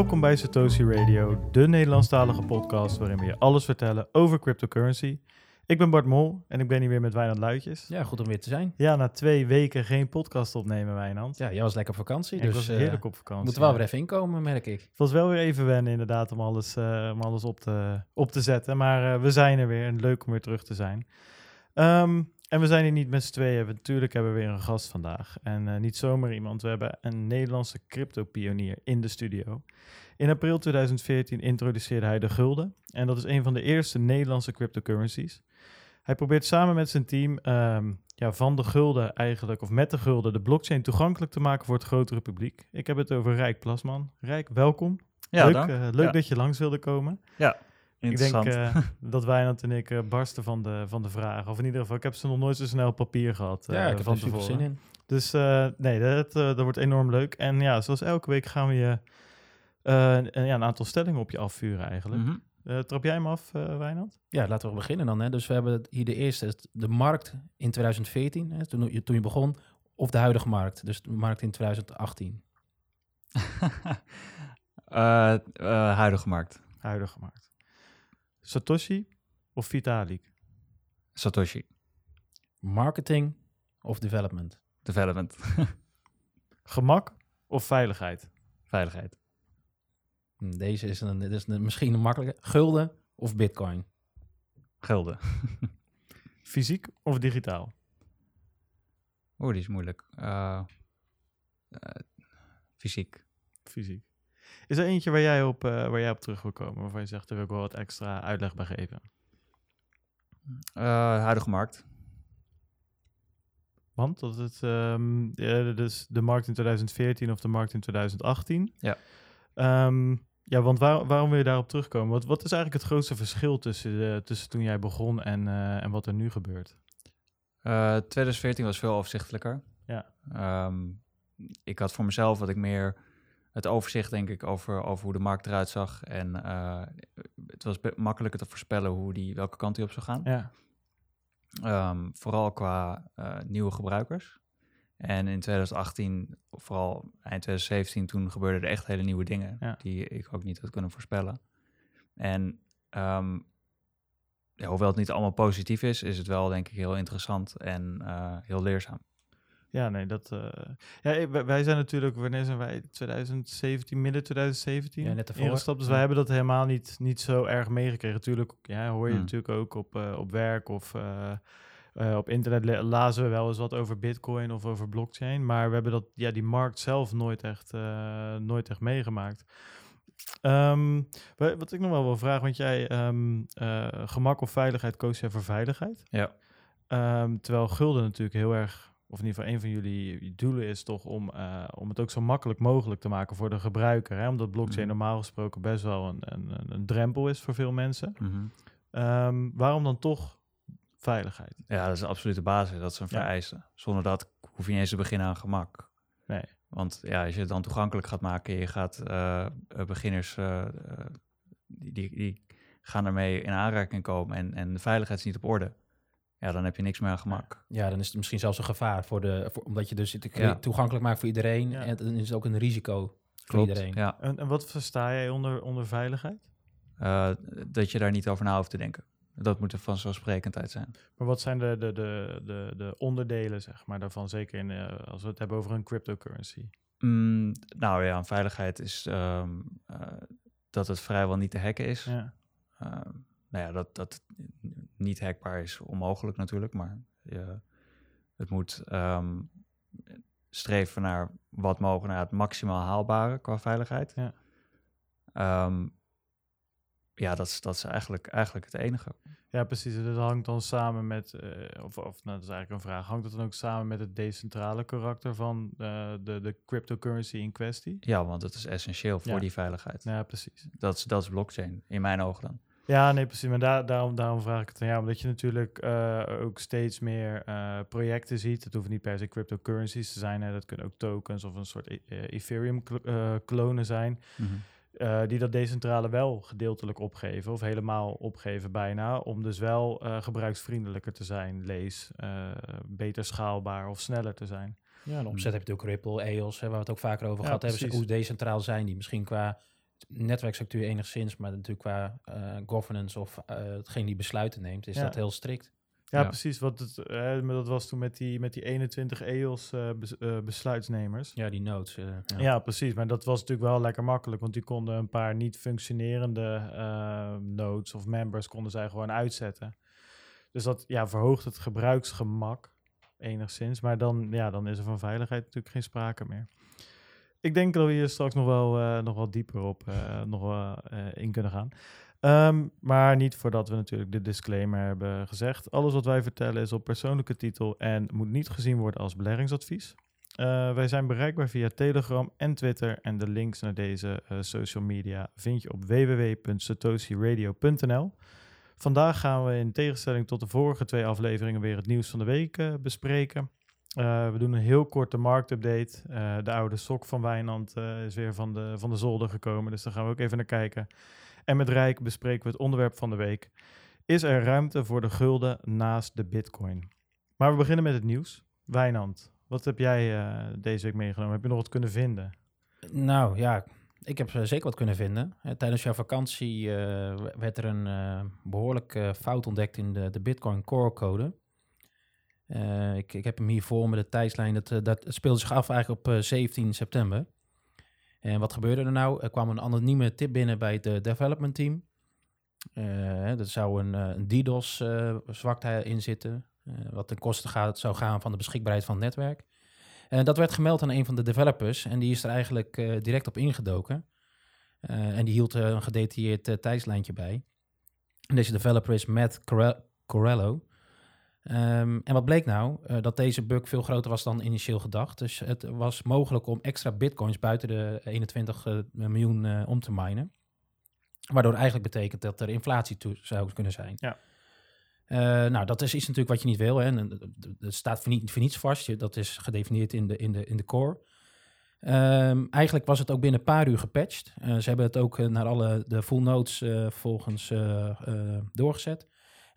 Welkom bij Satoshi Radio, de Nederlandstalige podcast waarin we je alles vertellen over cryptocurrency. Ik ben Bart Mol en ik ben hier weer met Wijnand Luitjes. Ja, goed om weer te zijn. Ja, na twee weken geen podcast opnemen, Wijnand. Ja, jij was lekker op vakantie, Ja, ik dus was eh, heerlijk op vakantie. moet er wel weer even inkomen, merk ik. Het was wel weer even wennen inderdaad om alles, eh, om alles op, te, op te zetten. Maar eh, we zijn er weer en leuk om weer terug te zijn. Ehm, en we zijn hier niet met z'n tweeën. We- Natuurlijk hebben we weer een gast vandaag. En eh, niet zomaar iemand. We hebben een Nederlandse crypto-pionier in de studio. In april 2014 introduceerde hij de gulden. En dat is een van de eerste Nederlandse cryptocurrencies. Hij probeert samen met zijn team ehm, ja, van de gulden eigenlijk, of met de gulden, de blockchain toegankelijk te maken voor het grotere publiek. Ik heb het over Rijk Plasman. Rijk, welkom. Ja, leuk dank. eh, leuk Ja. dat je langs wilde komen. Ik denk eh, dat Wijnand en ik eh, barsten van de, van de vragen. Of in ieder geval, ik heb ze nog nooit zo snel op papier gehad eh, ja, ik heb van er super tevoren. zin in. Dus eh, nee, dat, eh, dat wordt enorm leuk. En ja, zoals elke week gaan we je eh, een, ja, een aantal stellingen op je afvuren eigenlijk. Mhm. Eh, trap jij hem af, eh Wijnand? Ja, laten we beginnen dan. Hè. Dus we hebben hier de eerste, de markt in 2014, hè, toen, je, toen je begon, of de huidige markt, dus de markt in 2018. Eh, eh, huidige markt. Huidige markt. Satoshi of Vitalik? Satoshi. Marketing of development? Development. Gemak of veiligheid? Veiligheid. Hm, Deze is, een, dit is een, misschien een makkelijke. Gulden of bitcoin? Gulden. Fysiek of digitaal? Oeh, die is moeilijk. Eh, eh, fysiek. Fysiek. Is er eentje waar jij op, eh, waar jij op terug wil komen? Waarvan je zegt, daar wil ik wel wat extra uitleg bij geven. Eh, huidige markt. Want dat het ehm, ja, dus de markt in 2014 of de markt in 2018. Ja. Ehm, ja, want waar, waarom wil je daarop terugkomen? Wat, wat is eigenlijk het grootste verschil tussen, eh, tussen toen jij begon en, eh, en wat er nu gebeurt? Eh, 2014 was veel overzichtelijker. Ja. Ehm, ik had voor mezelf wat ik meer het overzicht, denk ik, over, over hoe de markt eruit zag. En eh, het was makkelijker te voorspellen hoe die, welke kant die op zou gaan. Ja, Ehm, vooral qua eh, nieuwe gebruikers. En in 2018, vooral eind 2017, toen gebeurden er echt hele nieuwe dingen Ja. die ik ook niet had kunnen voorspellen. En ehm, ja, hoewel het niet allemaal positief is, is het wel denk ik heel interessant en eh, heel leerzaam. Ja nee, dat... eh, ja, wij- zijn natuurlijk, wanneer zijn wij? 2017, midden 2017 Ja, net ervoor. ingestapt. Dus Ja. wij hebben dat helemaal niet, niet zo erg meegekregen. Natuurlijk ja, hoor je Hmm. natuurlijk ook op, eh, op werk of eh, op internet lazen we wel eens wat over bitcoin of over blockchain. Maar we hebben dat, ja, die markt zelf nooit echt, nooit echt meegemaakt. Ehm, wa- wat ik nog wel wil vragen, want jij ehm, eh, gemak of veiligheid koos jij voor veiligheid. Ja. Ehm, terwijl gulden natuurlijk heel erg, of in ieder geval een van jullie doelen is toch om, eh, om het ook zo makkelijk mogelijk te maken voor de gebruiker. Hè? Omdat blockchain Mhm. normaal gesproken best wel een, een, een- een drempel is voor veel mensen. Mhm. Ehm, waarom dan toch veiligheid? Ja, dat is de absolute basis. Dat is een Ja. vereiste. Zonder dat hoef je niet eens te beginnen aan gemak. Nee. Want ja, als je het dan toegankelijk gaat maken, je gaat eh, eh, beginners, die, die, die gaan ermee in aanraking komen en, en de veiligheid is niet op orde. Ja, dan heb je niks meer aan gemak. Ja, dan is het misschien zelfs een gevaar voor de, voor, omdat je dus het Ja. toegankelijk maakt voor iedereen. Ja. En dan is het ook een risico voor Klopt. iedereen. Ja, En, en wat versta jij onder, onder veiligheid? Eh, dat je daar niet over na hoeft te denken. Dat moet er vanzelfsprekendheid zijn. Maar wat zijn de, de, de, de, de onderdelen, zeg maar, daarvan? Zeker in, eh, als we het hebben over een cryptocurrency. Mm, nou ja, een veiligheid is ehm, eh, dat het vrijwel niet te hacken is. Ja. Ehm, nou ja, dat, dat niet hackbaar is onmogelijk natuurlijk, maar je, het moet ehm, streven naar wat mogelijk, naar het maximaal haalbare qua veiligheid. Ja. Ehm, ja, dat is, dat is eigenlijk, eigenlijk het enige. Ja, precies. En dat hangt dan samen met, eh, of, of nou, dat is eigenlijk een vraag, hangt dat dan ook samen met het decentrale karakter van eh, de, de cryptocurrency in kwestie? Ja, want het is essentieel voor Ja. die veiligheid. Ja, precies. Dat, is, dat is blockchain, in mijn ogen dan. Ja, nee, precies. Maar daar, daarom, daarom vraag ik het aan jou. Omdat je natuurlijk eh, ook steeds meer eh, projecten ziet. Het hoeven niet per se cryptocurrencies te zijn. Hè. Dat kunnen ook tokens of een soort e- eh, Ethereum-klonen zijn. eh, die dat decentrale wel gedeeltelijk opgeven. Of helemaal opgeven bijna. Om dus wel eh, gebruiksvriendelijker te zijn. Lees, eh, beter schaalbaar of sneller te zijn. Ja, en opzet heb je natuurlijk Ripple, EOS, hè, waar we het ook vaker over Ja, gehad hebben. Hoe decentraal zijn die? Misschien qua netwerkstructuur enigszins, maar natuurlijk qua eh, governance of eh, hetgeen die besluiten neemt, is Ja. dat heel strikt. Ja, Ja. precies. Wat het, eh, maar dat was toen met die, met die 21 EOS eh, bes- eh, besluitnemers. Ja, die notes. eh, ja. Ja. precies. Maar dat was natuurlijk wel lekker makkelijk, want die konden een paar niet functionerende eh, nodes of members konden zij gewoon uitzetten. Dus dat ja, verhoogt het gebruiksgemak enigszins. Maar dan, ja, dan is er van veiligheid natuurlijk geen sprake meer. Ik denk dat we hier straks nog wel, eh, nog wel dieper op eh, nog eh, in kunnen gaan. Ehm, maar niet voordat we natuurlijk de disclaimer hebben gezegd. Alles wat wij vertellen is op persoonlijke titel en moet niet gezien worden als beleggingsadvies. Wij zijn bereikbaar via Telegram en Twitter. En de links naar deze social media vind je op www.satoshiradio.nl. Vandaag gaan we in tegenstelling tot de vorige twee afleveringen weer het nieuws van de week bespreken. Eh, we doen een heel korte marktupdate. Eh, de oude sok van Wijnand eh, is weer van de, van de zolder gekomen, dus daar gaan we ook even naar kijken. En met Rijk bespreken we het onderwerp van de week. Is er ruimte voor de gulden naast de bitcoin? Maar we beginnen met het nieuws. Wijnand, wat heb jij deze week meegenomen? Heb je nog wat kunnen vinden? Nou ja, ik heb zeker wat kunnen vinden. Tijdens jouw vakantie werd er een eh, behoorlijk eh, fout ontdekt in de, de Bitcoin Core code. Eh, ik, ik heb hem hier voor me, de tijdslijn. Dat, eh, dat speelde zich af eigenlijk op eh, 17 september. En wat gebeurde er nou? Er kwam een anonieme tip binnen bij het eh, development team. Eh, er zou een, eh, een DDoS-zwakte in zitten. eh, wat ten koste gaat, zou gaan van de beschikbaarheid van het netwerk. En dat werd gemeld aan een van de developers en die is er eigenlijk eh, direct op ingedoken. Eh, en die hield eh, een gedetailleerd eh, tijdslijntje bij. En deze developer is Matt Corello. Ehm, en wat bleek nou? Eh, dat deze bug veel groter was dan initieel gedacht. Dus het was mogelijk om extra bitcoins buiten de 21 eh, miljoen eh, om te minen. Waardoor eigenlijk betekent dat er inflatie toe zou kunnen zijn. Ja. Nou, dat is iets natuurlijk wat je niet wil. Hè. En, staat voor, niet, voor niets vast. Je- Dat is gedefinieerd in de, in de, in de core. Ehm, eigenlijk was het ook binnen een paar uur gepatcht. Ze hebben het ook naar alle de full nodes volgens doorgezet.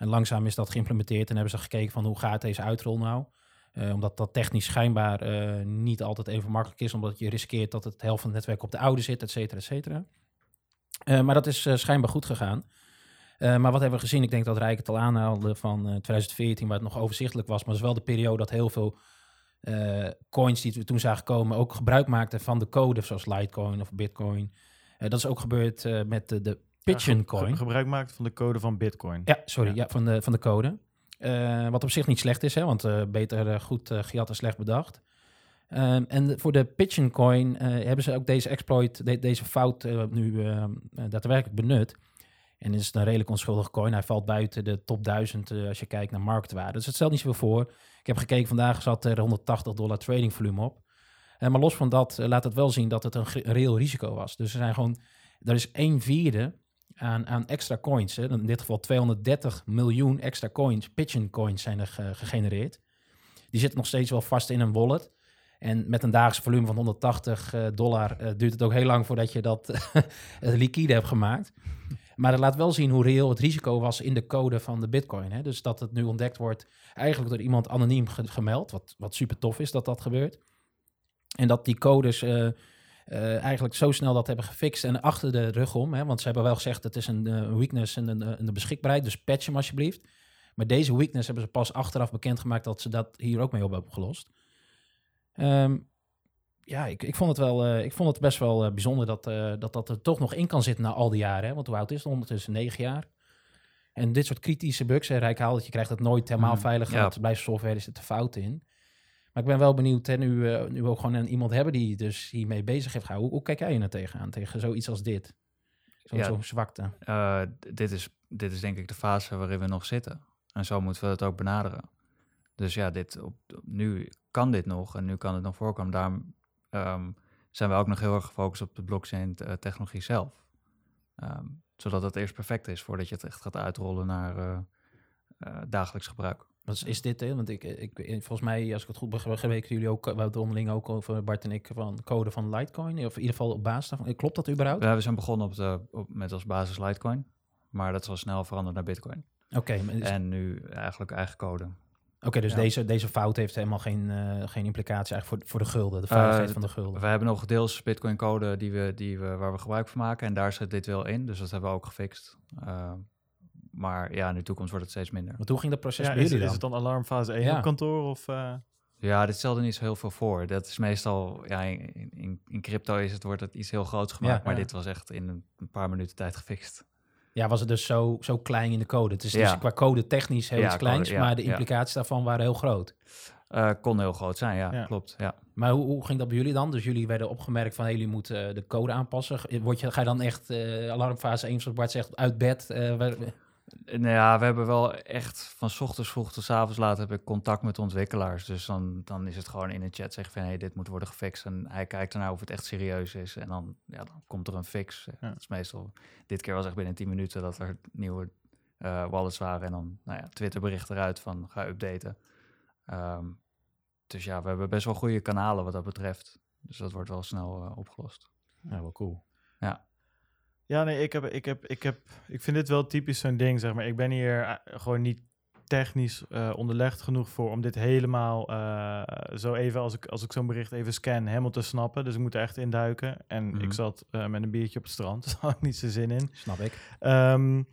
En langzaam is dat geïmplementeerd en hebben ze gekeken van hoe gaat deze uitrol nou. Eh, omdat dat technisch schijnbaar eh, niet altijd even makkelijk is, omdat je riskeert dat het helft van het netwerk op de oude zit, et cetera, et cetera. Eh, maar dat is schijnbaar goed gegaan. Maar wat hebben we gezien? Ik denk dat Rijk het al aanhaalde van eh, 2014, waar het nog overzichtelijk was. Maar het is wel de periode dat heel veel coins die we toen zagen komen ook gebruik maakten van de code, zoals Litecoin of Bitcoin. Dat is ook gebeurd met de, de Pigeon Ge- gebruik maakt van de code van bitcoin. Ja, sorry, Ja. ja. van, de, van de code. Eh, wat op zich niet slecht is, hè, want eh, beter eh, goed gejat en slecht bedacht. Ehm, en voor de Pigeon coin eh, hebben ze ook deze exploit, de- deze fout nu daadwerkelijk benut. En is het een redelijk onschuldige coin. Hij valt buiten de top 1000 eh, als je kijkt naar marktwaarde. Dus het stelt niet zoveel voor. Ik heb gekeken, vandaag zat er 180 dollar trading volume op. Maar los van dat laat het wel zien dat het een, reëel risico was. Dus er zijn gewoon, er is een vierde aan, extra coins. Hè. In dit geval 230 miljoen extra coins, Pigeon coins zijn er ge- gegenereerd. Die zitten nog steeds wel vast in een wallet. En met een dagelijks volume van 180 eh, dollar eh, duurt het ook heel lang voordat je dat liquide hebt gemaakt. Maar het laat wel zien hoe reëel het risico was in de code van de bitcoin. Hè? Dus dat het nu ontdekt wordt eigenlijk door iemand anoniem ge- gemeld. Wat, wat super tof is dat dat gebeurt. En dat die codes eh, eh, eigenlijk zo snel dat hebben gefixt en achter de rug om. Hè? Want ze hebben wel gezegd het is een eh, weakness in de, in de beschikbaarheid. Dus patch hem alsjeblieft. Maar deze weakness hebben ze pas achteraf bekendgemaakt dat ze dat hier ook mee op hebben opgelost. Ehm, ja, ik, ik, vond het wel, eh, ik vond het best wel eh, bijzonder dat, eh, dat dat er toch nog in kan zitten na al die jaren. Hè? Want hoe oud is het? Ondertussen negen jaar. En dit soort kritische bugs, hè, Rijk haalt, je krijgt het nooit helemaal Mm, veilig. ja. Blijft software, er zitten fouten in. Maar ik ben wel benieuwd, hè, nu, eh, nu we ook gewoon een, iemand hebben die dus hiermee bezig heeft gehouden. Hoe, hoe kijk jij er tegenaan, tegen zoiets als dit? Zo'n Ja. zo'n zwakte. Eh, dit, is, dit is denk ik de fase waarin we nog zitten. En zo moeten we het ook benaderen. Dus ja, dit, op, op- nu kan dit nog en nu kan het nog voorkomen. Daarom ehm, zijn we ook nog heel erg gefocust op de blockchain-technologie zelf. Ehm, zodat het eerst perfect is voordat je het echt gaat uitrollen naar eh, eh, dagelijks gebruik. Wat is, is dit, hè? Want ik, ik, volgens mij, als ik het goed begrepen heb, weten jullie ook, we hadden het onderling ook over Bart en ik, van code van Litecoin. Of in ieder geval op basis daarvan. Klopt dat überhaupt? Ja, we zijn begonnen op de, op, met als basis Litecoin. Maar dat is al snel veranderd naar Bitcoin. Oké, is- En nu eigenlijk eigen code. Oké, dus Ja. deze, deze fout heeft helemaal geen, eh, geen implicatie eigenlijk voor, voor de gulden, de veiligheid Eh, van de gulden. We hebben nog deels Bitcoin code die we, die we, waar we gebruik van maken. En daar zit dit wel in. Dus dat hebben we ook gefixt. Eh, maar ja, in de toekomst wordt het steeds minder. Want hoe ging dat proces Ja, bij is, jullie is dan? het dan alarmfase 1 Ja. op kantoor? Of, eh, Ja, dit stelde niet zo heel veel voor. Dat is meestal, ja, in, in, in crypto is het, wordt het iets heel groots gemaakt. Ja, maar ja. dit was echt in een, paar minuten tijd gefixt. Ja, was het dus zo, zo klein in de code? Het is dus qua code technisch heel Ja, iets kleins, code, ja, maar de ja. implicaties daarvan waren heel groot. Eh, kon heel groot zijn, ja, Ja. klopt. Ja. Maar hoe, hoe ging dat bij jullie dan? Dus jullie werden opgemerkt van hey, jullie moeten eh, de code aanpassen. Word je, ga je dan echt eh, alarmfase 1, zoals Bart zegt, uit bed? Eh, Nou ja, we hebben wel echt van 's ochtends vroeg tot 's avonds laat heb ik contact met ontwikkelaars. Dus dan, dan is het gewoon in de chat zeggen van hey, dit moet worden gefixt. En hij kijkt ernaar of het echt serieus is. En dan, ja, dan komt er een fix. Ja. Dat is meestal, dit keer was echt binnen 10 minuten dat er nieuwe eh, wallets waren. En dan, nou ja, Twitter bericht eruit van ga updaten. Ehm, dus ja, we hebben best wel goede kanalen wat dat betreft. Dus dat wordt wel snel eh, opgelost. Ja, wel cool. Ja, nee, ik, heb, ik, heb, ik, heb, ik vind dit wel typisch zo'n ding, zeg maar. Ik ben hier eh, gewoon niet technisch eh, onderlegd genoeg voor om dit helemaal eh, zo even, als ik, als ik zo'n bericht even scan, helemaal te snappen. Dus ik moet er echt induiken. En Mhm. ik zat eh, met een biertje op het strand, daar had ik niet zo zin in. Snap ik. Ehm,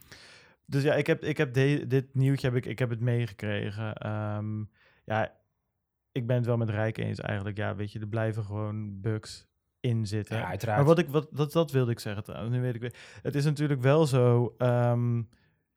dus ja, ik heb, ik heb de- dit nieuwtje heb ik, ik heb het meegekregen. Ehm, ja, ik ben het wel met Rijk eens eigenlijk. Ja, weet je, er blijven gewoon bugs in zitten. Ja, uiteraard. Maar wat ik, wat, dat, dat wilde ik zeggen trouwens. Nu weet ik weer. Het is natuurlijk wel zo. ehm,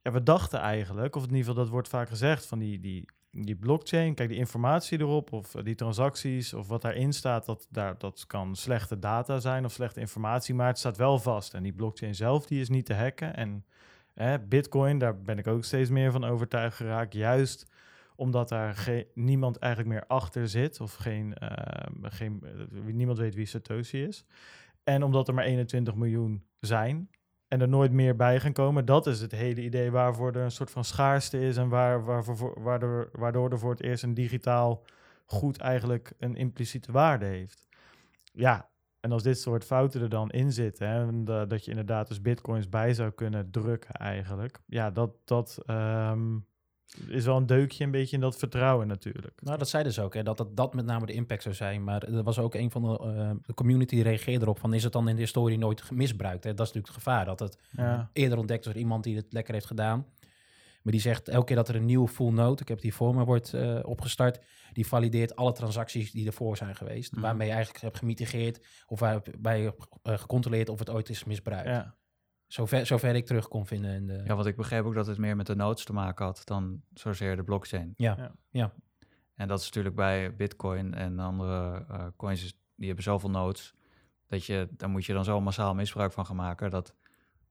ja, we dachten eigenlijk, of in ieder geval dat wordt vaak gezegd, van die, die, die blockchain, kijk die informatie erop, of eh, die transacties, of wat daarin staat, dat, daar, dat kan slechte data zijn of slechte informatie, maar het staat wel vast. En die blockchain zelf, die is niet te hacken. En hè, Bitcoin, daar ben ik ook steeds meer van overtuigd geraakt, juist omdat daar geen, niemand eigenlijk meer achter zit, of geen, ehm, geen, eh, niemand weet wie Satoshi is. En omdat er maar 21 miljoen zijn en er nooit meer bij gaan komen, dat is het hele idee waarvoor er een soort van schaarste is en waar, waarvoor, waardoor, waardoor er voor het eerst een digitaal goed eigenlijk een impliciete waarde heeft. Ja, en als dit soort fouten er dan in zitten, en da- dat je inderdaad dus bitcoins bij zou kunnen drukken eigenlijk, ja, dat, dat ehm, is wel een deukje een beetje in dat vertrouwen natuurlijk. Nou, dat zeiden ze ook, hè, dat, dat dat met name de impact zou zijn. Maar er was ook een van de, eh, de community die reageerde erop van... is het dan in de historie nooit misbruikt? Hè? Dat is natuurlijk het gevaar, dat het Ja, eerder ontdekt door iemand die het lekker heeft gedaan. Maar die zegt elke keer dat er een nieuwe full node, ik heb die voor me, wordt eh, opgestart, die valideert alle transacties die ervoor zijn geweest. Mhm. Waarmee je eigenlijk hebt gemitigeerd of waarbij je hebt eh, gecontroleerd of het ooit is misbruikt. ja. Zover, zover ik terug kon vinden. In de, Ja, want ik begreep ook dat het meer met de nodes te maken had dan zozeer de blockchain. ja. Ja. ja. En dat is natuurlijk bij Bitcoin en andere eh, coins, die hebben zoveel nodes, dat je, daar moet je dan zo massaal misbruik van gaan maken, dat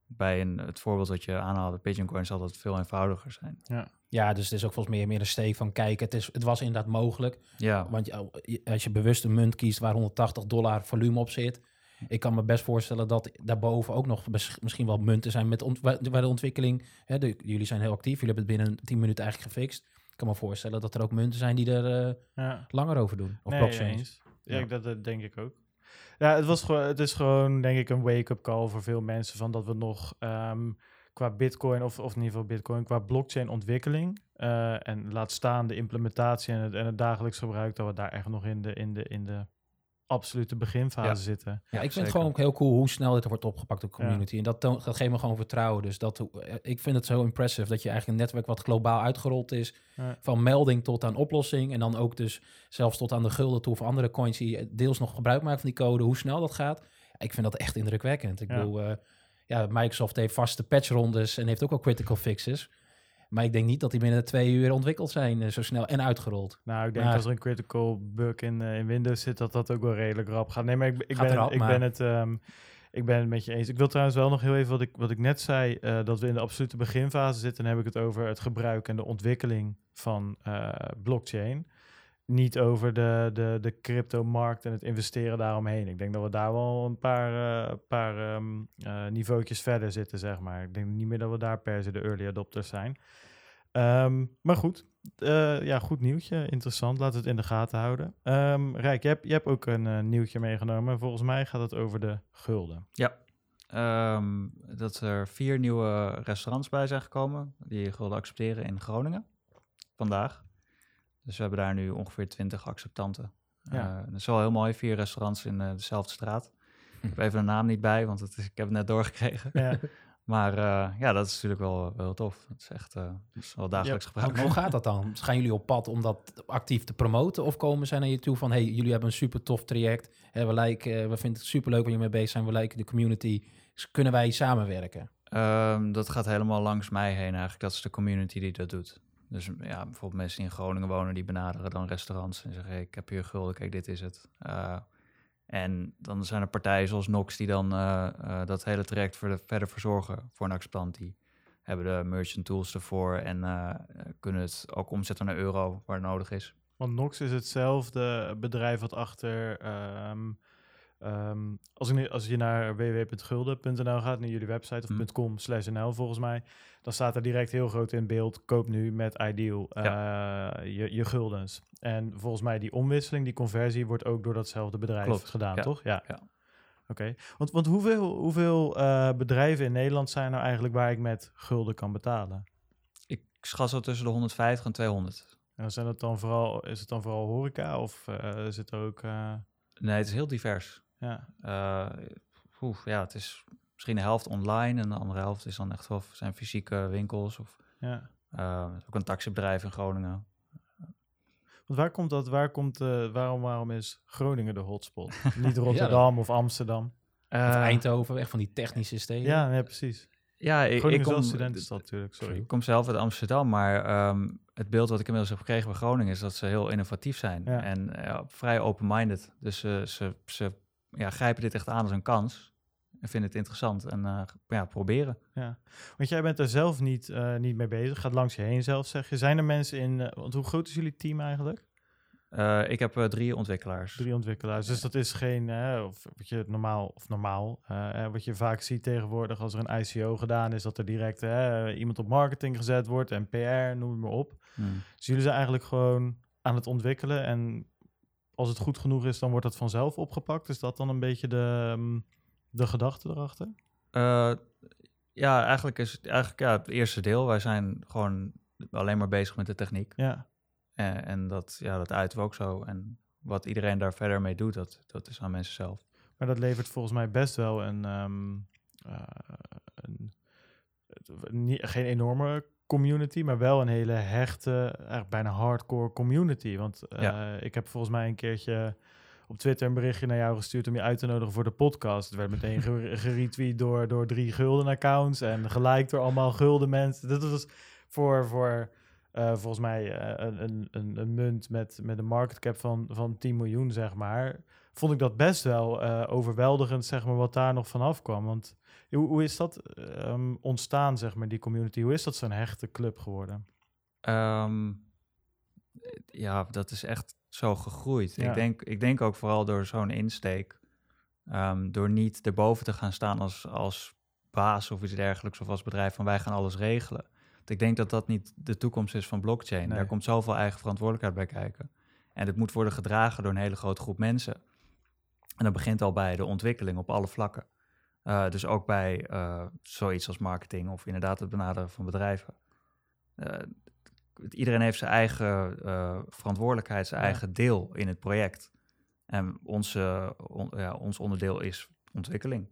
bij een, het voorbeeld dat je aanhaalde, Pigeon Coin, zal dat veel eenvoudiger zijn. Ja, dus het is ook volgens mij meer een steek van kijk, het, is, het was inderdaad mogelijk. Ja, Want oh, als je bewust een munt kiest waar 180 dollar volume op zit. Ik kan me best voorstellen dat daarboven ook nog misschien wel munten zijn met ont- waar de ontwikkeling. Hè, de- jullie zijn heel actief, jullie hebben het binnen 10 minuten eigenlijk gefixt. Ik kan me voorstellen dat er ook munten zijn die er eh, ja. langer over doen. Of Nee, blockchains. eens. Ja, Ja. ik- dat, dat denk ik ook. Ja, het, was gewoon, het is gewoon, denk ik, een wake-up call voor veel mensen van dat we nog ehm, qua bitcoin, of, of in ieder geval bitcoin, qua blockchain ontwikkeling eh, en laat staan de implementatie en het, en het dagelijks gebruik, dat we daar echt nog in de, in de, in de absolute beginfase Ja. zitten. Ja, ik vind zeker. het gewoon ook heel cool hoe snel dit wordt opgepakt door de community. En dat, toont- dat geeft me gewoon vertrouwen. Dus dat, eh, ik vind het zo impressive dat je eigenlijk een netwerk wat globaal uitgerold is. Ja. Van melding tot aan oplossing. En dan ook dus zelfs tot aan de gulden toe of andere coins die deels nog gebruik maken van die code. Hoe snel dat gaat. Ik vind dat echt indrukwekkend. Ik Ja. bedoel, eh, ja, Microsoft heeft vaste patchrondes en heeft ook al critical fixes. Maar ik denk niet dat die binnen twee uur ontwikkeld zijn, eh, zo snel en uitgerold. Nou, ik denk Maar- als er een critical bug in, eh, in Windows zit, dat dat ook wel redelijk rap gaat. Nee, maar ik, ik, ben, erop, ik, maar- ben het, ehm, ik ben het met je eens. Ik wil trouwens wel nog heel even wat ik, wat ik net zei, eh, dat we in de absolute beginfase zitten. Dan heb ik het over het gebruik en de ontwikkeling van blockchain. Niet over de, de, de crypto-markt en het investeren daaromheen. Ik denk dat we daar wel een paar, eh paar ehm, eh, niveautjes verder zitten, zeg maar. Ik denk niet meer dat we daar per se de early adopters zijn. Ehm, maar goed, eh, ja, goed nieuwtje. Interessant. Laten we het in de gaten houden. Ehm, Rijk, je hebt, je hebt ook een nieuwtje meegenomen. Volgens mij gaat het over de gulden. Ehm, dat er vier nieuwe restaurants bij zijn gekomen die gulden accepteren in Groningen vandaag. Dus we hebben daar nu ongeveer 20 acceptanten. Ja. Eh, dat is wel heel mooi, vier restaurants in eh, dezelfde straat. Ik heb even de naam niet bij, want het is, ik heb het net doorgekregen. Ja. Maar eh, ja, dat is natuurlijk wel, wel tof. Dat is echt dat is wel dagelijks gebruik. Hoe gaat dat dan? Gaan jullie op pad om dat actief te promoten? Of komen zij naar je toe van... hey, jullie hebben een super tof traject. Hè, we, lijken, we vinden het super leuk waar jullie mee bezig zijn. We lijken de community. Dus kunnen wij samenwerken? Ehm, dat gaat helemaal langs mij heen eigenlijk. Dat is de community die dat doet. Dus ja, bijvoorbeeld mensen die in Groningen wonen, die benaderen dan restaurants en zeggen: ik heb hier gulden, kijk, dit is het. Eh, en dan zijn er partijen zoals Nox die dan eh, eh, dat hele traject voor de, verder verzorgen voor een acceptant. Die hebben de merchant tools ervoor en kunnen het ook omzetten naar euro waar nodig is. Want Nox is hetzelfde bedrijf wat achter... ehm, ehm, als, ik, als je naar www.gulden.nl gaat, naar jullie website of Mhm. .com slash nl volgens mij, dan staat er direct heel groot in beeld, koop nu met Ideal eh, je, je guldens. En volgens mij die omwisseling, die conversie, wordt ook door datzelfde bedrijf Klopt, gedaan, ja, toch? Ja. ja. Oké. Want, want hoeveel, hoeveel eh, bedrijven in Nederland zijn er nou eigenlijk waar ik met gulden kan betalen? Ik schat zo tussen de 150 en 200. En zijn het dan vooral, is het dan vooral horeca of eh zit er ook... Nee, het is heel divers. Ja, Eh, ja, het is misschien de helft online en de andere helft is dan echt wel zijn fysieke winkels of ja. eh, ook een taxibedrijf in Groningen. Want waar komt dat, waar komt, eh, waarom, waarom is Groningen de hotspot? Niet Rotterdam of Amsterdam? Of Eh, Eindhoven, echt van die technische steden. Ja, nee, precies. Ja, ik, ik kom, studentenstad natuurlijk, sorry. ik kom zelf uit Amsterdam, maar ehm, het beeld wat ik inmiddels heb gekregen bij Groningen is dat ze heel innovatief zijn Ja. en ja, vrij open-minded. Dus ze, ze, ze ja, grijpen dit echt aan als een kans en vinden het interessant en eh, ja, proberen. Ja. Want jij bent er zelf niet, eh, niet mee bezig, gaat langs je heen zelf, zeg je. Zijn er mensen in, eh, want hoe groot is jullie team eigenlijk? Ik heb drie ontwikkelaars. Drie ontwikkelaars. Dus dat is geen, of wat je normaal, of normaal, wat je vaak ziet tegenwoordig als er een ICO gedaan is, dat er direct iemand op marketing gezet wordt en PR, noem het maar op. Hmm. Dus jullie zijn eigenlijk gewoon aan het ontwikkelen en als het goed genoeg is, dan wordt het vanzelf opgepakt. Is dat dan een beetje de, mm, de gedachte erachter? Eh, ja, eigenlijk is het eigenlijk ja, het eerste deel. Wij zijn gewoon alleen maar bezig met de techniek. Ja, En, en dat, ja, dat uiten we ook zo. En wat iedereen daar verder mee doet, dat, dat is aan mensen zelf. maar dat levert volgens mij best wel een, ehm, eh, een niet, geen enorme community, maar wel een hele hechte, eigenlijk bijna hardcore community. Want eh, Ja. ik heb volgens mij een keertje op Twitter een berichtje naar jou gestuurd om je uit te nodigen voor de podcast. Het werd meteen ge- geretweet door, door drie gulden accounts en gelijk door allemaal gulden mensen. Dat was voor, voor eh, volgens mij eh, een, een, een, munt met, met een market cap van, van 10 miljoen, zeg maar. Vond ik dat best wel overweldigend, zeg maar, wat daar nog vanaf kwam. Want hoe, hoe is dat ehm, ontstaan, zeg maar, die community? Hoe is dat zo'n hechte club geworden? Ehm, ja, dat is echt zo gegroeid. Ja. Ik, denk, ik denk ook vooral door zo'n insteek. ehm, door niet erboven te gaan staan als, als baas of iets dergelijks of als bedrijf van wij gaan alles regelen. Want ik denk dat dat niet de toekomst is van blockchain. Nee. Daar komt zoveel eigen verantwoordelijkheid bij kijken. En het moet worden gedragen door een hele grote groep mensen. En dat begint al bij de ontwikkeling op alle vlakken. Eh, dus ook bij eh, zoiets als marketing of inderdaad het benaderen van bedrijven. Eh, iedereen heeft zijn eigen verantwoordelijkheid, zijn Ja. eigen deel in het project. En onze, on- ja, ons onderdeel is ontwikkeling.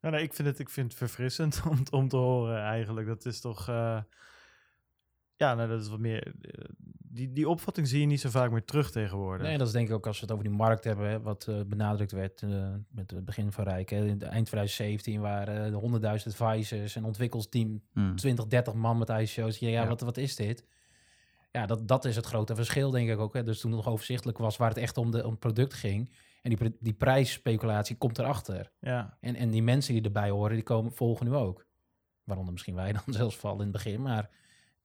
Ja, nee, ik, vind het, ik vind het verfrissend om, om te horen eigenlijk. Dat is toch... ja, nou, dat is wat meer... eh, die, die opvatting zie je niet zo vaak meer terug tegenwoordig. Nee, dat is denk ik ook als we het over die markt hebben, hè, wat eh, benadrukt werd eh, met het begin van Rijk. Hè. In de eind 2017 waren er 100.000 advisors en ontwikkelsteam Hmm. 20, 30 man met ICO's. Ja, ja, Ja. Wat, wat is dit? Ja, dat, dat is het grote verschil, denk ik ook. Hè. Dus toen het nog overzichtelijk was waar het echt om, de, om het product ging. En die, die prijsspeculatie komt erachter. Ja, En, en die mensen die erbij horen, die komen, volgen nu ook. Waaronder misschien wij dan zelfs vallen in het begin. Maar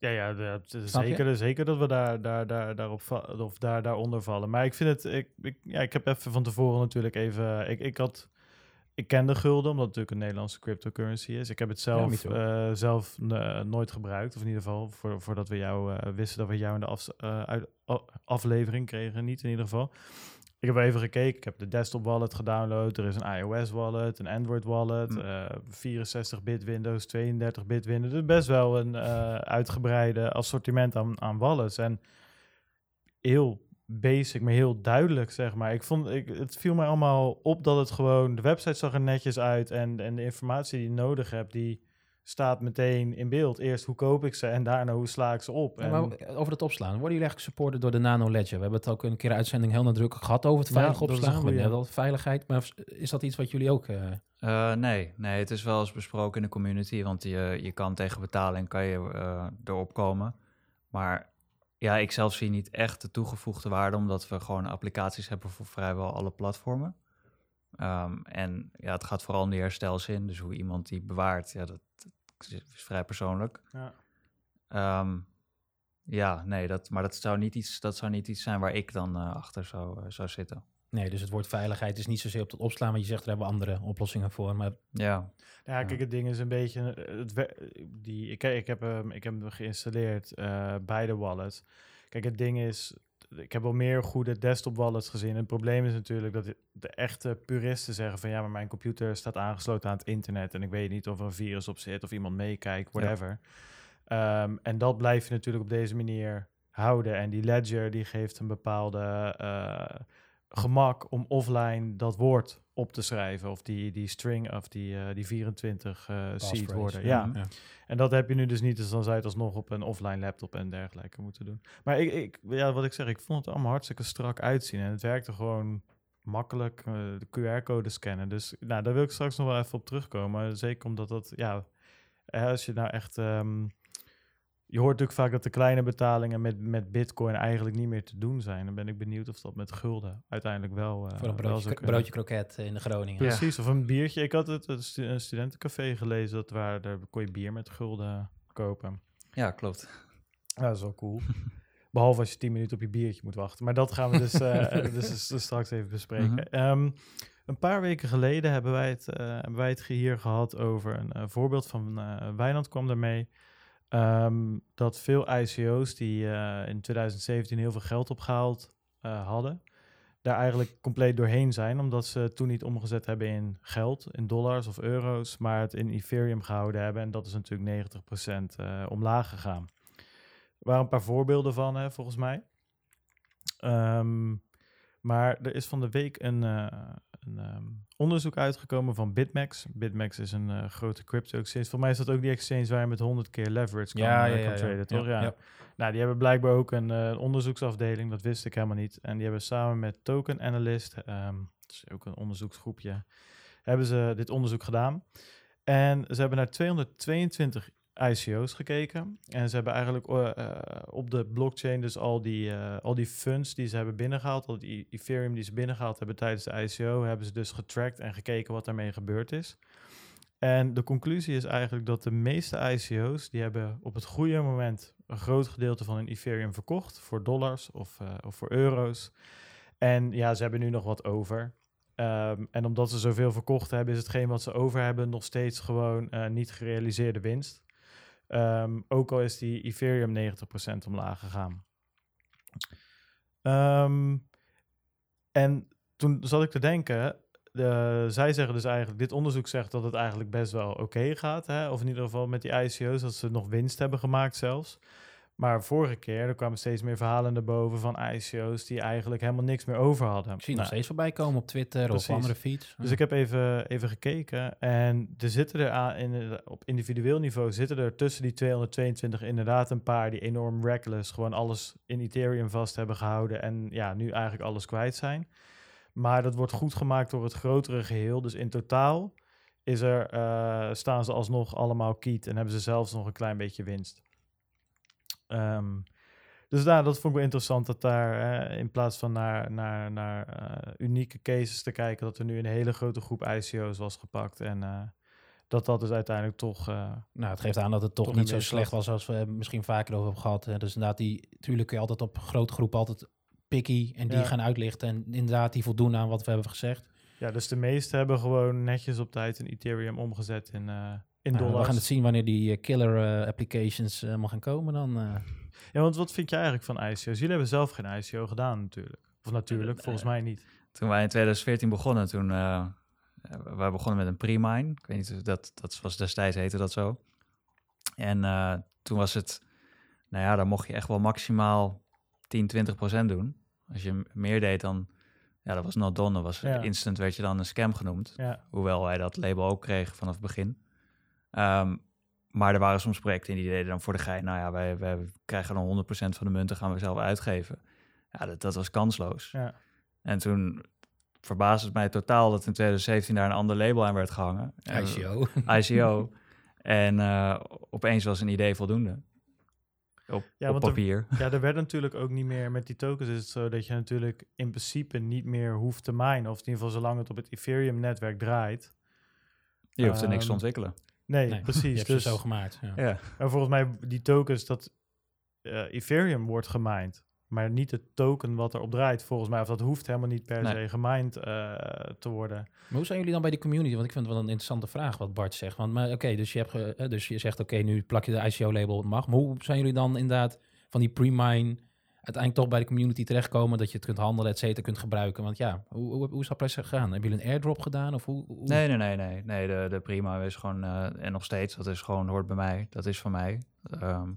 ja, ja de- de- zeker, zeker dat we daar, daar, daar, daarop of daar, daaronder vallen. Maar ik vind het... Ik, ik, ja, ik heb even van tevoren natuurlijk even... Ik, ik had... Ik kende gulden, omdat het natuurlijk een Nederlandse cryptocurrency is. Ik heb het Ja, zelf, too. eh, zelf nooit gebruikt. Of in ieder geval, voor, voordat we jou eh, wisten dat we jou in de af, eh, uit, aflevering kregen. Niet in ieder geval. Ik heb even gekeken. Ik heb de desktop wallet gedownload. Er is een iOS wallet, een Android wallet. Hm. eh 64-bit Windows, 32-bit Windows. Dus best wel een eh, uitgebreide assortiment aan, aan wallets. En heel basic, maar heel duidelijk, zeg maar. Ik vond, ik, het viel mij allemaal op dat het gewoon, de website zag er netjes uit en, en de informatie die je nodig hebt, die staat meteen in beeld. Eerst hoe koop ik ze en daarna hoe sla ik ze op. Ja, En, maar over het opslaan. Worden jullie eigenlijk supported door de Nano Ledger? We hebben het ook een keer uitzending heel nadrukkelijk gehad over het Ja, veilig dat is een opslaan. Al veiligheid. Maar is dat iets wat jullie ook... eh, Eh, nee, nee, het is wel eens besproken in de community, want je, je kan tegen betaling kan je, eh, erop komen. Maar ja, ik zelf zie niet echt de toegevoegde waarde, omdat we gewoon applicaties hebben voor vrijwel alle platformen. Ehm, en ja, het gaat vooral om de herstelzin, dus hoe iemand die bewaart, ja, dat, dat is vrij persoonlijk. ja. Ehm, ja, nee, dat, maar dat zou, niet iets, dat zou niet iets zijn waar ik dan eh, achter zou, eh, zou zitten. nee, dus het woord veiligheid is niet zozeer op het opslaan. Want je zegt, er hebben andere oplossingen voor. Maar Ja, Ja, kijk, het ding is een beetje. eh, Het, die, ik, ik, heb hem, ik heb hem geïnstalleerd, eh beide wallets. Kijk, het ding is. Ik heb wel meer goede desktop wallets gezien. Het probleem is natuurlijk dat de echte puristen zeggen van ja, maar mijn computer staat aangesloten aan het internet en ik weet niet of er een virus op zit of iemand meekijkt, whatever. Ehm, en dat blijf je natuurlijk op deze manier houden. En die ledger die geeft een bepaalde eh, gemak om offline dat woord op te schrijven. Of die, die string of die, eh, die 24 eh seed woorden. Ja. Ja. en dat heb je nu dus niet. Dus dan zou je het alsnog op een offline laptop en dergelijke moeten doen. Maar ik, ik, ja, wat ik zeg, ik vond het allemaal hartstikke strak uitzien. En het werkte gewoon makkelijk. eh, de QR-code scannen. Dus nou, daar wil ik straks nog wel even op terugkomen. Zeker omdat dat, ja, als je nou echt... ehm, je hoort natuurlijk vaak dat de kleine betalingen met, met bitcoin eigenlijk niet meer te doen zijn. Dan ben ik benieuwd of dat met gulden uiteindelijk wel... eh, Voor een wel broodje, broodje kroket in de Groningen. Ja. Precies, of een biertje. Ik had het een stu- een studentencafé gelezen, dat waar, daar kon je bier met gulden kopen. ja klopt. Ja, dat is wel cool. Behalve als je 10 minuten op je biertje moet wachten. Maar dat gaan we dus, eh, dus, dus- dus straks even bespreken. Mhm. Ehm, een paar weken geleden hebben wij het, eh, hebben wij het hier gehad over een eh, voorbeeld van eh Wijnand kwam daarmee. Ehm, dat veel ICO's die eh, in 2017 heel veel geld opgehaald eh, hadden, daar eigenlijk compleet doorheen zijn, omdat ze toen niet omgezet hebben in geld, in dollars of euro's, maar het in Ethereum gehouden hebben. En dat is natuurlijk 90% eh, omlaag gegaan. Er waren een paar voorbeelden van, hè, volgens mij. Ehm, maar er is van de week een, een ehm, onderzoek uitgekomen van BitMEX. BitMEX is een eh, grote crypto-exchange. Voor mij is dat ook die exchange waar je met 100 keer leverage kan, Ja, eh, ja, ja, kan ja. traden, toch? Ja. Nou, die hebben blijkbaar ook een eh, onderzoeksafdeling. Dat wist ik helemaal niet. En die hebben samen met Token Analyst, dat is ook een onderzoeksgroepje, hebben ze dit onderzoek gedaan. En ze hebben naar 222 ICO's gekeken. En ze hebben eigenlijk eh, eh, op de blockchain dus al die, eh, al die funds die ze hebben binnengehaald, al die Ethereum die ze binnengehaald hebben tijdens de ICO, hebben ze dus getracked en gekeken wat daarmee gebeurd is. En de conclusie is eigenlijk dat de meeste ICO's, die hebben op het goede moment een groot gedeelte van hun Ethereum verkocht voor dollars of, of voor euro's. En ja, ze hebben nu nog wat over. Ehm, en omdat ze zoveel verkocht hebben, is hetgeen wat ze over hebben nog steeds gewoon niet gerealiseerde winst. Ehm, ook al is die Ethereum 90% omlaag gegaan. Ehm, en toen zat ik te denken, de, zij zeggen dus eigenlijk, dit onderzoek zegt dat het eigenlijk best wel oké gaat. Hè? Of in ieder geval met die ICO's, dat ze nog winst hebben gemaakt zelfs. Maar vorige keer, er kwamen steeds meer verhalen naar boven van ICO's die eigenlijk helemaal niks meer over hadden. Ik zie Nou, nog steeds voorbij komen op Twitter Precies. of andere feeds. dus ik heb even, even gekeken en er zitten er aan, in, op individueel niveau zitten er tussen die 222 inderdaad een paar die enorm reckless gewoon alles in Ethereum vast hebben gehouden en ja, nu eigenlijk alles kwijt zijn. Maar dat wordt goed gemaakt door het grotere geheel. Dus in totaal is er, eh, staan ze alsnog allemaal kiet en hebben ze zelfs nog een klein beetje winst. Ehm, dus daar, dat vond ik wel interessant dat daar eh, in plaats van naar, naar, naar eh, unieke cases te kijken, dat er nu een hele grote groep ICO's was gepakt. En eh, dat dat dus uiteindelijk toch. Nou, het geeft aan dat het toch, Toch niet zo slecht was als we misschien vaker over hebben gehad. Dus inderdaad, die, natuurlijk kun je altijd op grote groepen altijd picky en die Ja. gaan uitlichten. En inderdaad, die voldoen aan wat we hebben gezegd. ja, dus de meeste hebben gewoon netjes op tijd een Ethereum omgezet in, in Nou, we gaan het zien wanneer die eh, killer eh, applications helemaal gaan komen. Dan, eh. Ja, want wat vind jij eigenlijk van ICO's? Jullie hebben zelf geen ICO gedaan natuurlijk. Of natuurlijk, Eh, volgens mij niet. Toen wij in 2014 begonnen, toen eh wij begonnen met een pre-mine. Ik weet niet, of dat, dat was destijds heette dat zo. En eh, toen was het, nou ja, dan mocht je echt wel maximaal 10, 20 procent doen. Als je meer deed dan, ja, dat was not done. Dat was Ja. instant werd je dan een scam genoemd. Ja, Hoewel wij dat label ook kregen vanaf het begin. Ehm, maar er waren soms projecten die deden dan voor de gein. Nou ja, wij, wij krijgen dan 100% van de munten gaan we zelf uitgeven. Ja, dat, dat was kansloos. ja. En toen verbaasde het mij totaal dat in 2017 daar een ander label aan werd gehangen. En- ICO. ICO. en eh, opeens was een idee voldoende. Op, Ja, op want er- papier. Ja, er werd natuurlijk ook niet meer met die tokens is het zo dat je natuurlijk in principe niet meer hoeft te minen. Of in ieder geval zolang het op het Ethereum-netwerk draait. Je hoeft er niks te Ehm, ontwikkelen. Nee, Nee, Je precies. hebt Dus, ze zo gemaakt. Ja. Ja. maar volgens mij die tokens dat eh, Ethereum wordt gemined, maar niet het token wat erop draait. Volgens mij, of dat hoeft helemaal niet per Nee. se gemined eh, te worden. Maar hoe zijn jullie dan bij die community? Want ik vind het wel een interessante vraag wat Bart zegt. Want maar oké, dus je hebt ge- eh, dus je zegt oké, nu plak je de ICO-label op mag. Maar hoe zijn jullie dan inderdaad van die pre-mine uiteindelijk toch bij de community terechtkomen dat je het kunt handelen, et cetera, kunt gebruiken? Want ja, hoe, hoe, hoe is dat precies gegaan? Hebben jullie een airdrop gedaan of hoe? hoe- Nee, nee, nee, nee. nee de, de prima is gewoon, eh, en nog steeds, dat is gewoon, hoort bij mij. Dat is van mij. Ehm,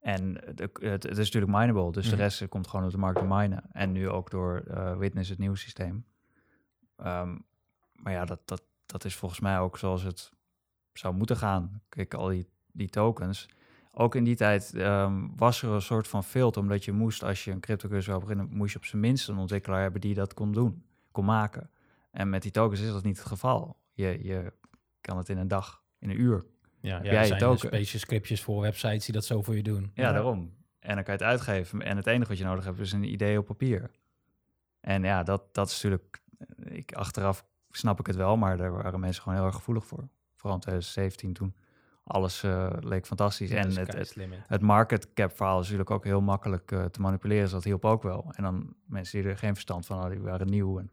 en de, het, het is natuurlijk mineable, dus Mhm. de rest komt gewoon op de markt te minen. En nu ook door eh, Witness, het nieuwe systeem. Ehm, maar ja, dat, dat, dat is volgens mij ook zoals het zou moeten gaan. Kijk, al die, die tokens. Ook in die tijd ehm, was er een soort van filter, omdat je moest, als je een cryptocursus zou beginnen, moest je op zijn minst een ontwikkelaar hebben die dat kon doen, kon maken. En met die tokens is dat niet het geval. Je, je kan het in een dag, in een uur. ja, ja, jij er zijn token? speciale scriptjes voor websites die dat zo voor je doen. Ja, Ja. daarom. En dan kan je het uitgeven. En het enige wat je nodig hebt is een idee op papier. En ja, dat, dat is natuurlijk... Ik, achteraf snap ik het wel, maar daar waren mensen gewoon heel erg gevoelig voor. Vooral in 2017 toen alles eh, leek fantastisch. en het, het, market cap verhaal is natuurlijk ook heel makkelijk eh, te manipuleren. Dus dat hielp ook wel. En dan mensen die er geen verstand van hadden, die waren nieuw. En,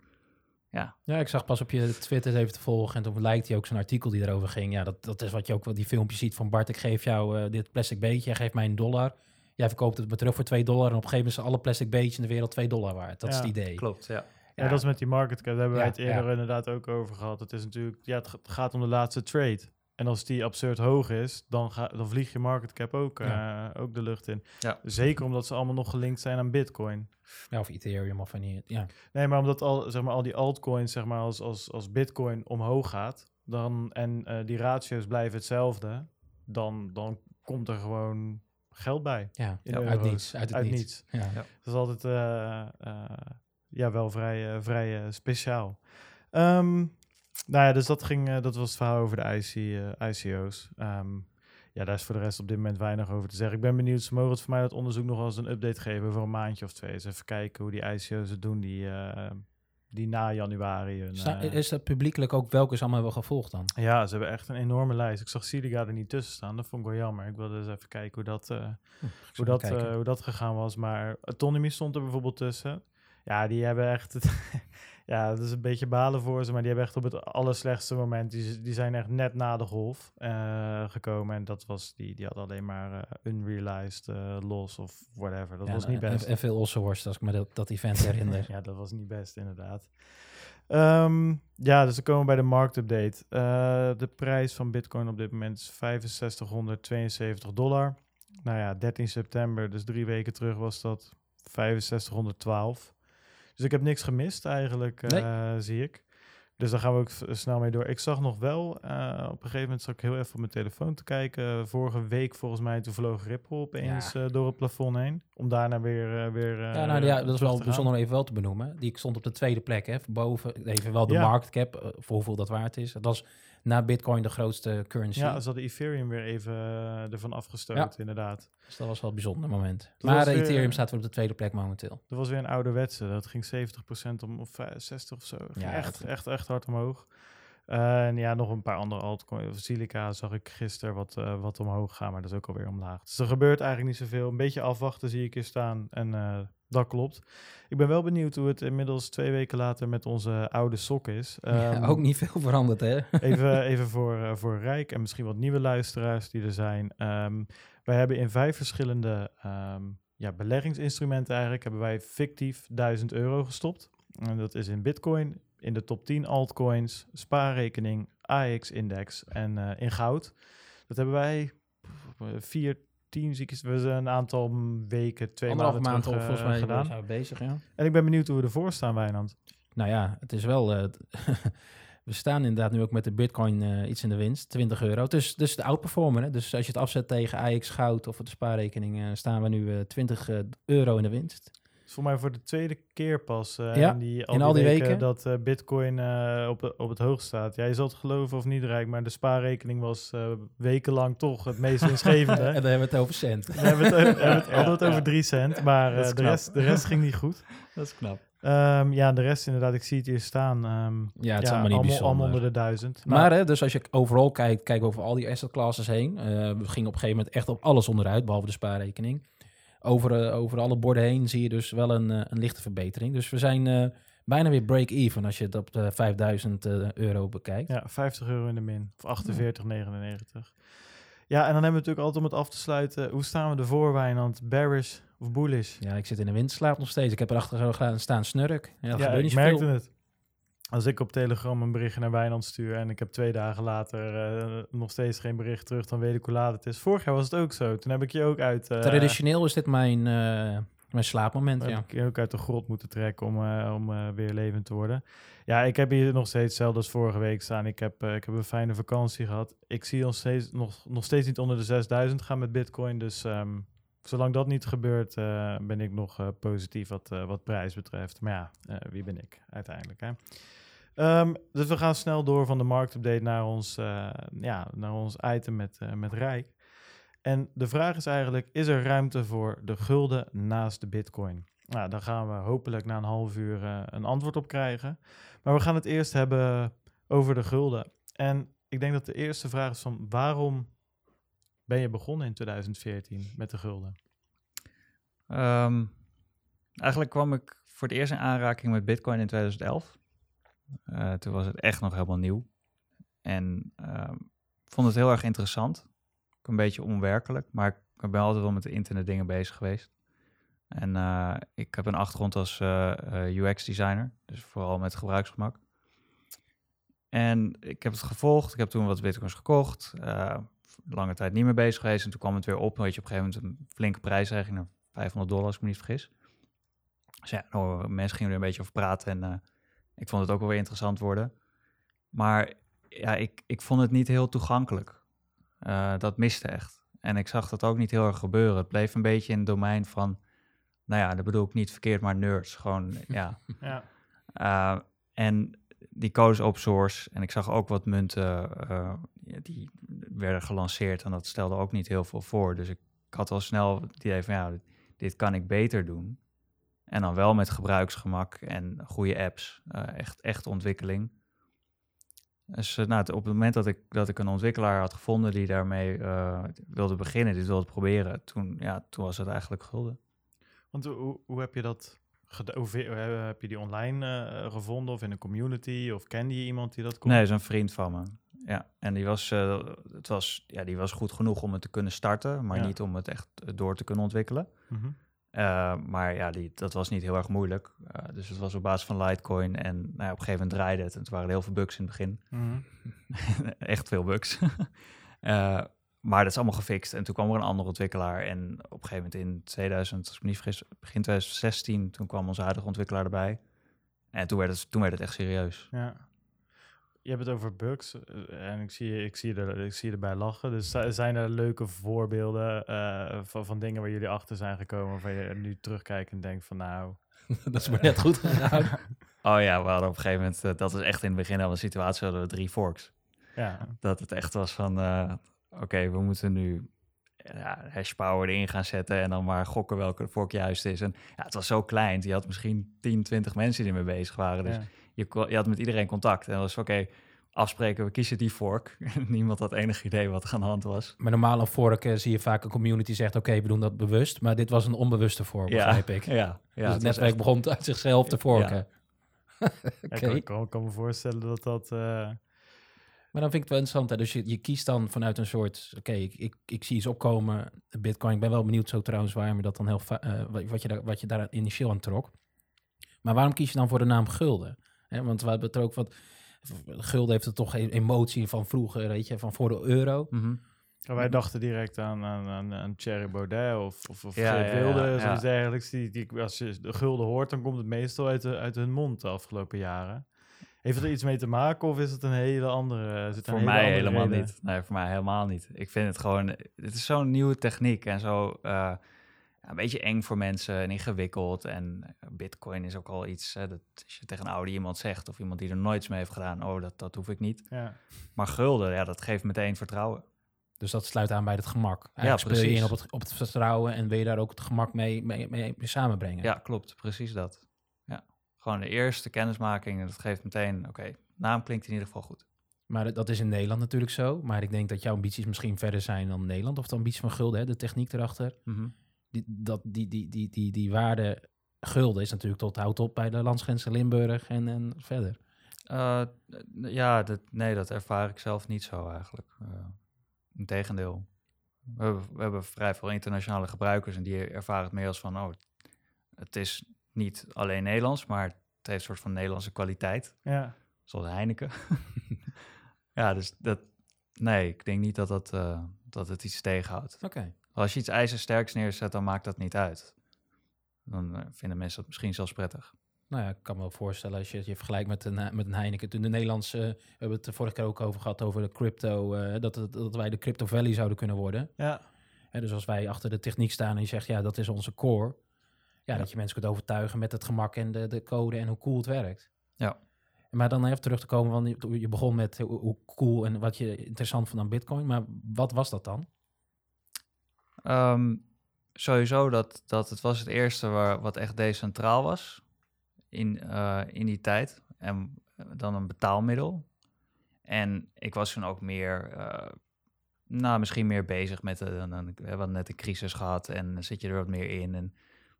ja, Ja, ik zag pas op je Twitter even te volgen en toen lijkt hij ook zo'n artikel die erover ging. Ja, dat, dat is wat je ook wel die filmpjes ziet van Bart. Ik geef jou eh, dit plastic beetje, jij geeft mij een dollar. Jij verkoopt het me terug voor 2 dollar en op een gegeven moment zijn alle plastic beetjes in de wereld 2 dollar waard. Dat is het idee. klopt. Ja. Ja, dat is met die market cap. Daar hebben wij het eerder ja. inderdaad ook over gehad. Het is natuurlijk, ja, het gaat om de laatste trade. En als die absurd hoog is, dan, ga, dan vliegt je market cap ook, Ja. eh, ook de lucht in. Ja. Zeker omdat ze allemaal nog gelinkt zijn aan Bitcoin. Ja, of Ethereum of wanneer. Ja. Nee, maar omdat al, zeg maar, al die altcoins, zeg maar, als, als, als Bitcoin omhoog gaat, dan, en eh, die ratio's blijven hetzelfde, dan, dan komt er gewoon geld bij. Ja, uit niets. Uit het Uit niets. niets. Ja. Ja. Dat is altijd eh, ja, wel vrij, vrij speciaal. Ehm, nou ja, dus dat, ging, eh, dat was het verhaal over de IC, eh, ICO's. Ehm, ja, daar is voor de rest op dit moment weinig over te zeggen. Ik ben benieuwd, ze mogen het voor mij dat onderzoek nog wel eens een update geven voor een maandje of twee. Dus even kijken hoe die ICO's het doen die, eh, die na januari. Hun, is dat publiekelijk ook welke ze allemaal hebben gevolgd dan? ja, ze hebben echt een enorme lijst. Ik zag Siliga er niet tussen staan. Dat vond ik wel jammer. Ik wilde eens even kijken hoe dat, Hm, hoe, dat, hoe dat gegaan was. Maar Autonomy stond er bijvoorbeeld tussen. Ja, die hebben echt... ja, dat is een beetje balen voor ze. Maar die hebben echt op het allerslechtste moment... Die, zijn echt net na de golf eh, gekomen. En dat was... Die, die hadden alleen maar eh, unrealized eh, loss of whatever. Dat Ja, was en- niet best. En, veel Ossenworst, als ik me dat, dat event herinner. Ja, dat was niet best, inderdaad. Ehm, ja, dus dan komen we bij de marktupdate. De prijs van Bitcoin op dit moment is 6572 dollar. Nou ja, 13 september, dus drie weken terug was dat 6512. Dus ik heb niks gemist eigenlijk, eh, zie ik. Dus daar gaan we ook snel mee door. Ik zag nog wel, eh, op een gegeven moment zat ik heel even op mijn telefoon te kijken. Vorige week volgens mij, toen vloog Ripple opeens Ja. eh, door het plafond heen. Om daarna weer... weer Ja, nou, ja, dat is wel bijzonder even wel te benoemen. Die stond op de tweede plek, hè, boven even wel de Ja. market cap, voor hoeveel dat waard is. Dat was na Bitcoin de grootste currency. Ja, ze hadden Ethereum weer even eh, ervan afgestoten, Ja. inderdaad. Dus dat was wel een bijzonder moment. Dat maar eh, weer- Ethereum staat weer op de tweede plek momenteel. Dat was weer een ouderwetse. Dat ging 70% om of eh, 60 of zo. Ja, echt, echt, echt hard omhoog. Eh, en ja, nog een paar andere altcoins. Silica zag ik gisteren wat, eh, wat omhoog gaan, maar dat is ook alweer omlaag. Dus er gebeurt eigenlijk niet zoveel. Een beetje afwachten zie ik hier staan. En eh, dat klopt. Ik ben wel benieuwd hoe het inmiddels twee weken later met onze oude sok is. Ja, Ehm, ook niet veel veranderd, hè? Even, even voor, eh, voor Rijk en misschien wat nieuwe luisteraars die er zijn. Ehm, wij hebben in vijf verschillende ehm, ja, beleggingsinstrumenten eigenlijk... hebben wij fictief 1000 euro gestopt. En dat is in bitcoin, in de top 10 altcoins, spaarrekening, AX-index en eh, in goud. Dat hebben wij vier, 2014 zie ik het. We zijn een aantal weken, twee Anderhalve maanden maand terug, volgens eh, mij gedaan. bezig, ja. En ik ben benieuwd hoe we ervoor staan, Wijnand. Nou ja, het is wel... eh, we staan inderdaad nu ook met de bitcoin eh, iets in de winst, 20 euro. Dus, dus de outperformer. Hè? Dus als je het afzet tegen AX Goud of de spaarrekening, staan we nu eh 20 eh, euro in de winst. Het is voor mij voor de tweede keer pas eh, Ja, in, die, in al die weken. dat eh, bitcoin eh, op, op het hoogst staat. Ja, je zult het geloven of niet, Rijk, maar de spaarrekening was wekenlang toch het meest winstgevende. en dan hebben we het over cent. We hebben het, hadden we het over 3 cent, maar de, rest, de rest ging niet goed. Dat is knap. Ehm, ja, de rest inderdaad, ik zie het hier staan. ehm, Ja, het is ja, allemaal niet bijzonder. allemaal onder de duizend. Maar hè, dus als je overal kijkt, kijk over al die asset classes heen. we gingen op een gegeven moment echt op alles onderuit, behalve de spaarrekening. Over, eh, over alle borden heen zie je dus wel een, eh, een lichte verbetering. Dus we zijn eh, bijna weer break-even als je het op de 5000 eh, euro bekijkt. Ja, 50 euro in de min. Of 48,99. Ja, en dan hebben we natuurlijk altijd om het af te sluiten. Hoe staan we ervoor, Wijnand? Bearish of bullish? Ja, ik zit in de windslaap nog steeds. Ik heb erachter gaan staan snurk. Ja, dat ja, ik merkte het. Als ik op Telegram een berichtje naar Wijnand stuur en ik heb twee dagen later eh, nog steeds geen bericht terug, dan weet ik hoe laat het is. Vorig jaar was het ook zo. Toen heb ik je ook uit, eh, Traditioneel is dit mijn, eh, mijn slaapmoment, heb ja. ik je ook uit de grot moeten trekken om, om weer levend te worden. Ja, ik heb hier nog steeds hetzelfde als vorige week staan. Ik heb, ik heb een fijne vakantie gehad. Ik zie ons steeds, nog, nog steeds niet onder de 6000 gaan met Bitcoin. Dus ehm, zolang dat niet gebeurt, ben ik nog positief wat, wat prijs betreft. Maar ja, wie ben ik uiteindelijk? Hè? Ehm, dus we gaan snel door van de marktupdate naar ons, eh, ja, naar ons item met, eh, met Rijk. En de vraag is eigenlijk, is er ruimte voor de gulden naast de bitcoin? Nou, daar gaan we hopelijk na een half uur eh, een antwoord op krijgen. Maar we gaan het eerst hebben over de gulden. En ik denk dat de eerste vraag is van waarom ben je begonnen in 2014 met de gulden? Ehm, eigenlijk kwam ik voor het eerst in aanraking met Bitcoin in 2011. Eh, toen was het echt nog helemaal nieuw. En ik vond het heel erg interessant. Ook een beetje onwerkelijk, maar ik ben altijd wel met de internet dingen bezig geweest. En eh, ik heb een achtergrond als eh, UX-designer, dus vooral met gebruiksgemak. En ik heb het gevolgd. Ik heb toen wat bitcoins gekocht. lange tijd niet meer bezig geweest. En toen kwam het weer op. Weet je, op een gegeven moment een flinke naar 500 dollar, als ik me niet vergis. Dus ja, nou, mensen gingen er een beetje over praten. En ik vond het ook wel weer interessant worden. Maar ja, ik, ik vond het niet heel toegankelijk. Eh, dat miste echt. En ik zag dat ook niet heel erg gebeuren. Het bleef een beetje in het domein van... Nou ja, dat bedoel ik niet verkeerd, maar nerds. Gewoon, ja... Ja, Uh, en die koos open source. En ik zag ook wat munten uh, ja, die werden gelanceerd. En dat stelde ook niet heel veel voor. Dus ik, ik had al snel het idee van ja, dit, dit kan ik beter doen. En dan wel met gebruiksgemak en goede apps. Uh, echt, echt ontwikkeling. Dus uh, nou, op het moment dat ik, dat ik een ontwikkelaar had gevonden die daarmee uh, wilde beginnen, dit wilde proberen, toen, ja, toen was het eigenlijk gulden. Want hoe, hoe heb je dat hoe heb je die online uh, gevonden of in een community? Of kende je iemand die dat kon? Nee, is een vriend van me. Ja, en die was, uh, het was, ja, die was goed genoeg om het te kunnen starten, maar ja. niet om het echt door te kunnen ontwikkelen. Mm -hmm. Uh, maar ja, die, dat was niet heel erg moeilijk. Uh, dus het was op basis van Litecoin en nou ja, op een gegeven moment draaide het. En het waren heel veel bugs in het begin. Mm -hmm. echt veel bugs. Uh, maar dat is allemaal gefixt. En toen kwam er een andere ontwikkelaar. En op een gegeven moment in 2000, als ik me niet vergis, begin 2016, toen kwam onze huidige ontwikkelaar erbij. En toen werd het, toen werd het echt serieus. Ja. Je hebt het over bugs uh, en ik zie, ik, zie er, ik zie erbij lachen. Dus zijn er leuke voorbeelden uh, van, van dingen waar jullie achter zijn gekomen... waarvan je nu terugkijkt en denkt van nou... dat is maar net goed gegaan. oh ja, we hadden op een gegeven moment... Uh, dat is echt in het begin van de situatie hadden we drie forks. Ja. Dat het echt was van... uh, oké, okay, we moeten nu ja, hashpower erin gaan zetten en dan maar gokken welke vork juist is. En ja, het was zo klein. Je had misschien 10, 20 mensen die ermee bezig waren. Dus Ja. Je, je had met iedereen contact. En dan was oké, afspreken, we kiezen die fork. Niemand had enig idee wat er aan de hand was. Maar normaal een uh, zie je vaak een community zegt... oké, we doen dat bewust. Maar dit was een onbewuste fork, Ja, begrijp ik. ja, ja. dus het netwerk echt- begon uit zichzelf te forken. Ja, ik kan, kan me voorstellen dat dat... eh, Maar dan vind ik het wel interessant. Hè? Dus je, je kiest dan vanuit een soort... Oké, ik, ik, ik zie iets opkomen. Bitcoin, ik ben wel benieuwd zo trouwens waarom je dat dan heel... eh, wat, wat, je daar, wat je daar initieel aan trok. Maar waarom kies je dan voor de naam Gulden? Hè, want we hebben het er ook wat... Gulden heeft er toch een emotie van vroeger, weet je, van voor de euro. Mhm. Ja, wij dachten direct aan, aan, aan, aan Thierry Baudet of, of, of Ja, Geert ja, ja, Wilde, ja. zoiets dergelijks. Die, die, als je de gulden hoort, dan komt het meestal uit, de, uit hun mond de afgelopen jaren. Heeft het er iets mee te maken of is het een hele andere... Zit er Voor een hele mij andere helemaal reden? niet. Nee, voor mij helemaal niet. Ik vind het gewoon... Het is zo'n nieuwe techniek en zo... eh, een beetje eng voor mensen en ingewikkeld. En eh, bitcoin is ook al iets... Hè, dat als je tegen een oude iemand zegt... of iemand die er nooit mee heeft gedaan... oh, dat, dat hoef ik niet. Ja. Maar gulden, ja, dat geeft meteen vertrouwen. Dus dat sluit aan bij het gemak. Eigenlijk speel je in op het, op het vertrouwen en wil je daar ook het gemak mee, mee, mee, mee samenbrengen. Ja, klopt. Precies dat. Ja. Gewoon de eerste kennismaking. En dat geeft meteen... Oké, naam klinkt in ieder geval goed. Maar dat- dat is in Nederland natuurlijk zo. Maar ik denk dat jouw ambities misschien verder zijn dan Nederland. Of de ambities van Gulden, hè, de techniek erachter. Mhm. Die, dat, die, die, die, die, die waarde Gulden is natuurlijk tot houdt op bij de landsgrenzen Limburg en, en verder. Eh, ja, dat, nee, dat ervaar ik zelf niet zo eigenlijk. Uh, Integendeel. We hebben, we hebben vrij veel internationale gebruikers en die ervaren het meer als van, oh, het is niet alleen Nederlands, maar het heeft een soort van Nederlandse kwaliteit, Ja. zoals Heineken. ja, dus dat, nee, ik denk niet dat, dat, uh, dat het iets tegenhoudt. Oké. Als je iets ijzersterks neerzet, dan maakt dat niet uit. Dan uh, vinden mensen dat misschien zelfs prettig. Nou ja, ik kan me wel voorstellen als je het je vergelijkt met een, met een Heineken. Toen de Nederlandse, we hebben het de vorige keer ook over gehad, over de crypto, uh, dat, het, dat wij de crypto valley zouden kunnen worden. Ja. Hè, dus als wij achter de techniek staan en je zegt, ja, dat is onze core. Ja, ja. dat je mensen kunt overtuigen met het gemak en de, de code en hoe cool het werkt. Ja. Maar dan even terug te komen, want je begon met hoe cool en wat je interessant vond aan Bitcoin. Maar wat was dat dan? Um, sowieso dat, dat het was het eerste waar, wat echt decentraal was in, uh, in die tijd. En dan een betaalmiddel. En ik was toen ook meer, uh, nou misschien meer bezig met, dan, we hebben net een crisis gehad en zit je er wat meer in. En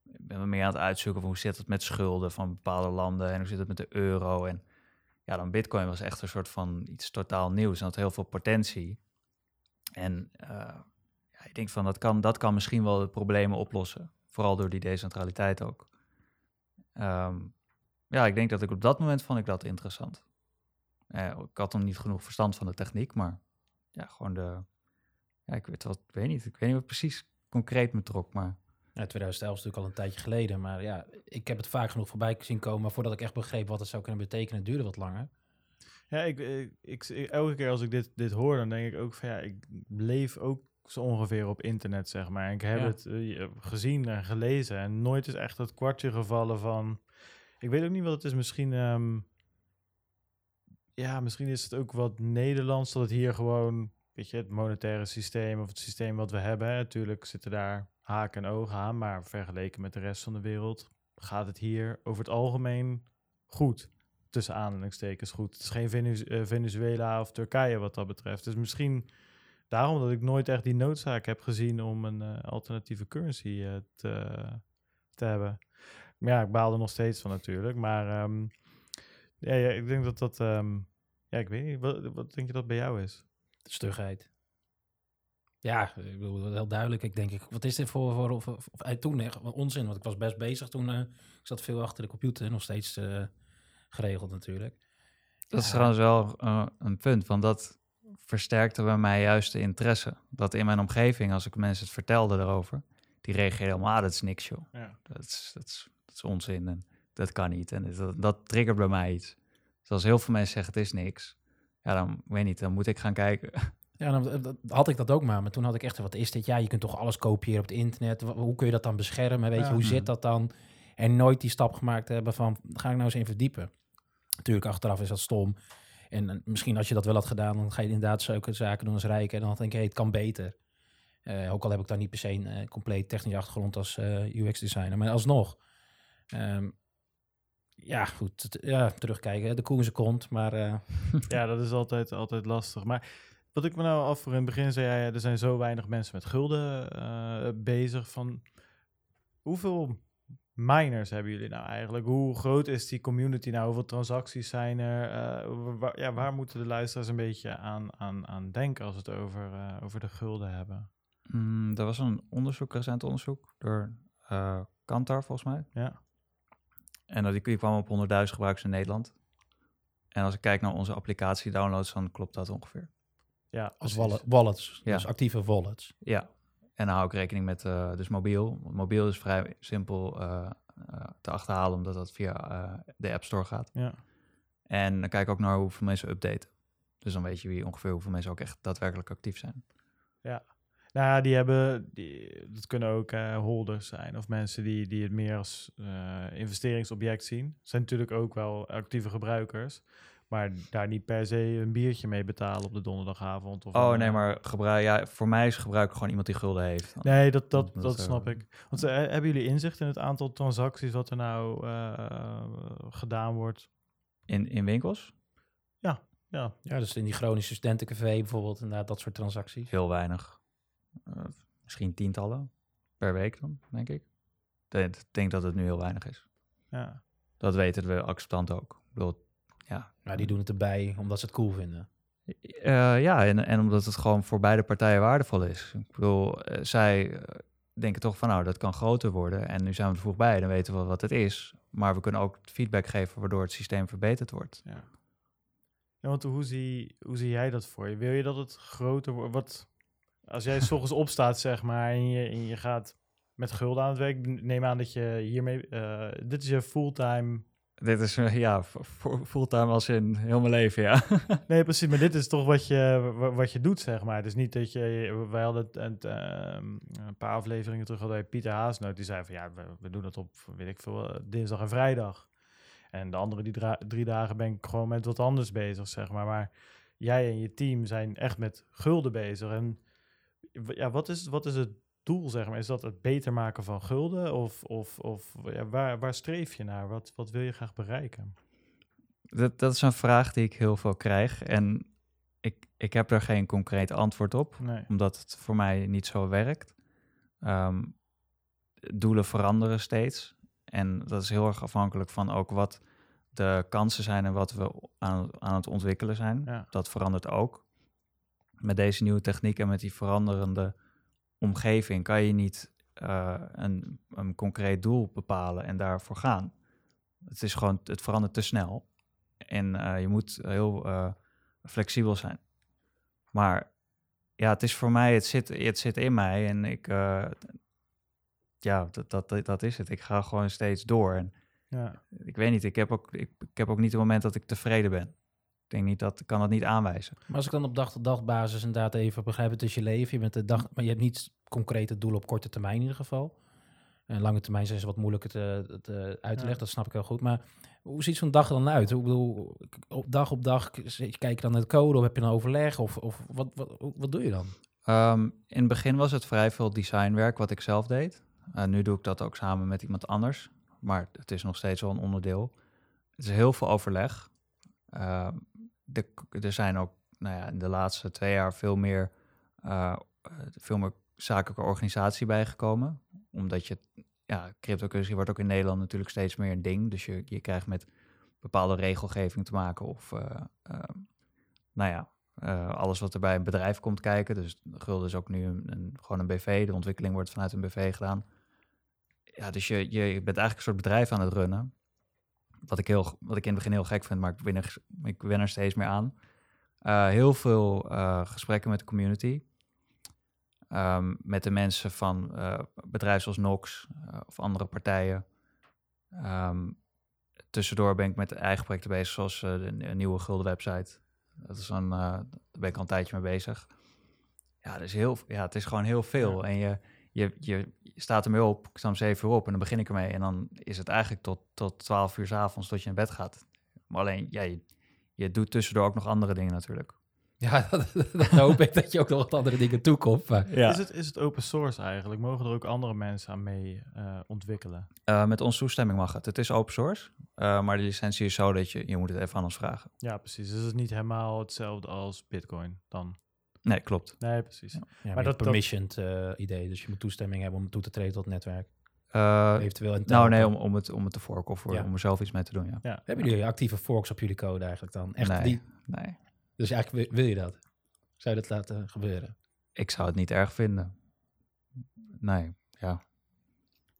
ben meer aan het uitzoeken van hoe zit het met schulden van bepaalde landen en hoe zit het met de euro. En ja, dan bitcoin was echt een soort van iets totaal nieuws en had heel veel potentie. En denk van dat kan, dat kan misschien wel de problemen oplossen. Vooral door die decentraliteit ook. Um, ja, ik denk dat ik op dat moment vond ik dat interessant. Uh, ik had nog niet genoeg verstand van de techniek, maar ja, gewoon de. Ja, ik weet wat, ik weet niet. Ik weet niet wat precies concreet me trok, maar. Ja, 2011 is natuurlijk al een tijdje geleden, maar ja, ik heb het vaak genoeg voorbij zien komen. Maar voordat ik echt begreep wat het zou kunnen betekenen, duurde wat langer. Ja, ik, ik, ik, elke keer als ik dit, dit hoor, dan denk ik ook van ja, ik leef ook zo ongeveer op internet, zeg maar. En ik heb Ja. het uh, gezien en gelezen en nooit is echt het kwartje gevallen van... Ik weet ook niet wat het is, misschien... ehm, ja, misschien is het ook wat Nederlands, dat het hier gewoon, weet je, het monetaire systeem of het systeem wat we hebben. Natuurlijk zitten daar haken en ogen aan, maar vergeleken met de rest van de wereld gaat het hier over het algemeen goed. Tussen aanhalingstekens goed. Het is geen Venez uh, Venezuela of Turkije wat dat betreft. Dus misschien daarom dat ik nooit echt die noodzaak heb gezien om een uh, alternatieve currency uh, te, te hebben. Maar ja, ik baal er nog steeds van natuurlijk. Maar um, ja, ja, ik denk dat dat... Um, ja, ik weet niet. Wat, wat denk je dat bij jou is? De stugheid. Ja, ik bedoel, heel duidelijk. Ik denk, ik, wat is dit voor, voor, voor, voor toen echt onzin? Want ik was best bezig toen. Uh, ik zat veel achter de computer, nog steeds uh, geregeld natuurlijk. Dat is trouwens wel uh, een punt, want dat versterkte bij mij juist de interesse. Dat in mijn omgeving, als ik mensen het vertelde erover, die reageerden allemaal, ah, dat is niks joh. Ja. Dat, is, dat, is, dat is onzin en dat kan niet. En dat, dat triggert bij mij iets. Dus als heel veel mensen zeggen het is niks, ja dan, weet niet, dan moet ik gaan kijken. Ja, dan had ik dat ook maar. Maar toen had ik echt, wat is dit? Ja, je kunt toch alles kopiëren op het internet. Hoe kun je dat dan beschermen? Weet je, Ja. hoe zit dat dan? En nooit die stap gemaakt hebben van, ga ik nou eens in verdiepen. Natuurlijk, achteraf is dat stom. En misschien als je dat wel had gedaan, dan ga je inderdaad zulke zaken doen als rijk. En dan denk je, het kan beter. Uh, ook al heb ik daar niet per se een uh, compleet technische achtergrond als uh, UX-designer. Maar alsnog. Um, ja, goed. Ja, terugkijken. De koe kont. Maar ja, dat is altijd, altijd lastig. Maar wat ik me nou af voor in het begin zei, ja, er zijn zo weinig mensen met gulden bezig. Van hoeveel miners hebben jullie nou eigenlijk? Hoe groot is die community nou? Hoeveel transacties zijn er? Uh, waar, ja, waar moeten de luisteraars een beetje aan, aan, aan denken als we het over, uh, over de gulden hebben? Mm, er was een onderzoek, recent onderzoek, door uh, Kantar volgens mij. Ja. En dat die, die kwam op 100.000 gebruikers in Nederland. En als ik kijk naar onze applicatie downloads, dan klopt dat ongeveer. Ja, Als wallet, wallets, Ja. dus actieve wallets. Ja, en dan hou ik rekening met eh, dus mobiel. Want mobiel is vrij simpel eh, eh, te achterhalen, omdat dat via de App Store gaat. Ja. En dan kijk ik ook naar hoeveel mensen updaten. Dus dan weet je wie ongeveer hoeveel mensen ook echt daadwerkelijk actief zijn. Nou ja, die hebben, die, dat kunnen ook holders zijn of mensen die, die het meer als investeringsobject zien. zijn natuurlijk ook wel actieve gebruikers, maar daar niet per se een biertje mee betalen op de donderdagavond. Of Oh een, nee, eh, maar gebruik, ja, voor mij is gebruik gewoon iemand die gulden heeft. Nee, dat, dat, Dat, dat eh, snap ik. Want eh, hebben jullie inzicht in het aantal transacties wat er nou eh, gedaan wordt? In, in winkels? Ja, Ja, dus in die chronische studentencafé bijvoorbeeld, inderdaad, dat soort transacties. Heel weinig. Eh, misschien tientallen per week dan, denk ik. Ik denk dat het nu heel weinig is. ja. Dat weten we acceptant ook. Ik bedoel, ja, die doen het erbij omdat ze het cool vinden. Eh, ja, en, en omdat het gewoon voor beide partijen waardevol is. Ik bedoel, eh, zij eh, denken toch van nou, dat kan groter worden. En nu zijn we er vroeg bij, dan weten we wat het is. Maar we kunnen ook feedback geven waardoor het systeem verbeterd wordt. Ja. ja want hoe zie, hoe zie jij dat voor je? Wil je dat het groter wordt? Wat, als jij s ochtends opstaat, zeg maar, en je, en je gaat met gulden aan het werk, neem aan dat je hiermee... eh, dit is je fulltime... Dit is eh, ja, fu- fu- fulltime als in heel mijn leven, ja. Nee, precies, maar dit is toch wat je, wa- wat je doet, zeg maar. Het is niet dat je... Wij hadden het, ehm, een paar afleveringen terug hadden Pieter Haasnoot. Die zei van, ja, we, doen het op, weet ik veel, eh, dinsdag en vrijdag. En de andere die drie dagen ben ik gewoon met wat anders bezig, zeg maar. Maar jij en je team zijn echt met gulden bezig. En ja, wat is, wat is het doel, zeg maar? Is dat het beter maken van gulden? Of, of, of ja, waar, waar streef je naar? Wat, wat wil je graag bereiken? Dat, dat is een vraag die ik heel veel krijg. En ik, ik heb er geen concreet antwoord op. Nee. omdat het voor mij niet zo werkt. Ehm, doelen veranderen steeds. En dat is heel erg afhankelijk van ook wat de kansen zijn en wat we aan, aan het ontwikkelen zijn. Ja. Dat verandert ook. Met deze nieuwe techniek en met die veranderende omgeving kan je niet eh, een, een concreet doel bepalen en daarvoor gaan. Het is gewoon, het verandert te snel. En eh, je moet heel eh, flexibel zijn. Maar ja, het is voor mij, het zit, het zit in mij en ik, ja, dat, dat, dat, dat is het. Ik ga gewoon steeds door. En Ja. ik weet niet, ik heb ook, ik, ik heb ook niet het moment dat ik tevreden ben. Ik denk niet dat, ik kan dat niet aanwijzen. Maar als ik dan op dag-tot-dag basis inderdaad even begrijp, het is je leven. Je bent de dag, maar je hebt niet concrete doelen op korte termijn in ieder geval. En lange termijn zijn ze wat moeilijker te, te uit te Ja. leggen, dat snap ik heel goed. Maar hoe ziet zo'n dag er dan uit? Ik bedoel, op dag op dag, kijk je dan naar het code of heb je een overleg? Of, of wat, wat, wat doe je dan? Ehm, in het begin was het vrij veel designwerk wat ik zelf deed. Uh, nu doe ik dat ook samen met iemand anders. Maar het is nog steeds wel een onderdeel. Het is heel veel overleg. Ehm, er zijn ook nou ja, in de laatste twee jaar veel meer, eh, veel meer zakelijke organisatie bijgekomen. Omdat je, ja, cryptocurrency wordt ook in Nederland natuurlijk steeds meer een ding. Dus je, je krijgt met bepaalde regelgeving te maken of, eh, ehm, nou ja, eh, alles wat er bij een bedrijf komt kijken. Dus Gulden is ook nu een, gewoon een BV. De ontwikkeling wordt vanuit een BV gedaan. Ja, dus je, je bent eigenlijk een soort bedrijf aan het runnen. Wat ik, heel, wat ik in het begin heel gek vind, maar ik ben er, ik ben er steeds meer aan. Uh, heel veel uh, gesprekken met de community. Um, met de mensen van uh, bedrijven zoals Nox of andere partijen. Um, tussendoor ben ik met eigen projecten bezig, zoals de, nieuwe Gulden website. Dat is een, daar ben ik al een tijdje mee bezig. Ja, dus heel, ja het is gewoon heel veel. Ja. En je, je, je, staat ermee op, ik sta om zeven uur op en dan begin ik ermee. En dan is het eigenlijk tot, tot 12 uur s avonds tot je in bed gaat. Maar alleen, ja, je, je doet tussendoor ook nog andere dingen natuurlijk. Ja, dat, dat hoop ik dat je ook nog wat andere dingen toekomt. Ja. Is, het, is het open source eigenlijk? Mogen er ook andere mensen aan mee uh, ontwikkelen? Uh, met onze toestemming mag het. Het is open source, uh, maar de licentie is zo dat je, je moet het even aan ons vragen. Ja, precies. Dus het is niet helemaal hetzelfde als Bitcoin dan? Nee, klopt. Nee, precies. Ja, maar dat permissioned dat... idee, dus je moet toestemming hebben om toe te treden tot het netwerk. Eventueel een nou nee, om, om, het, om het te forken of voor, ja. om er zelf iets mee te doen, ja. ja. Hebben jullie actieve forks op jullie code eigenlijk dan? Echt nee, die... nee. Dus eigenlijk wil je dat? Zou je dat laten gebeuren? Ik zou het niet erg vinden. Nee, ja.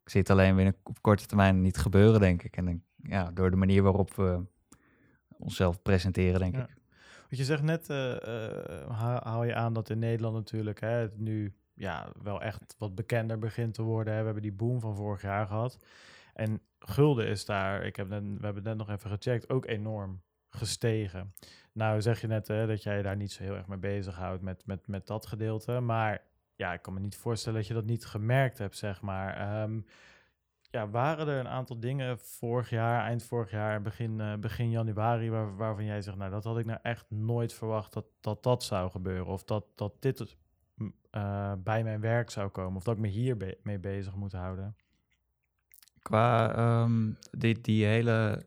Ik zie het alleen weer op korte termijn niet gebeuren, denk ik. En denk, ja, door de manier waarop we onszelf presenteren, denk ja. ik. Want je zegt net, eh, eh, ha- haal je aan dat in Nederland natuurlijk hè, het nu ja, wel echt wat bekender begint te worden. Hè. We hebben die boom van vorig jaar gehad. En gulden is daar, ik heb net, we hebben het net nog even gecheckt, ook enorm gestegen. Nou zeg je net hè, dat jij je daar niet zo heel erg mee bezighoudt met, met, met dat gedeelte. Maar ja, ik kan me niet voorstellen dat je dat niet gemerkt hebt, zeg maar. Ehm, ja, waren er een aantal dingen vorig jaar, eind vorig jaar, begin, eh, begin januari, waar, waarvan jij zegt, nou, dat had ik nou echt nooit verwacht dat dat, dat zou gebeuren. Of dat, dat dit eh, bij mijn werk zou komen. Of dat ik me hier be- mee bezig moet houden. Qua ehm, die, die hele...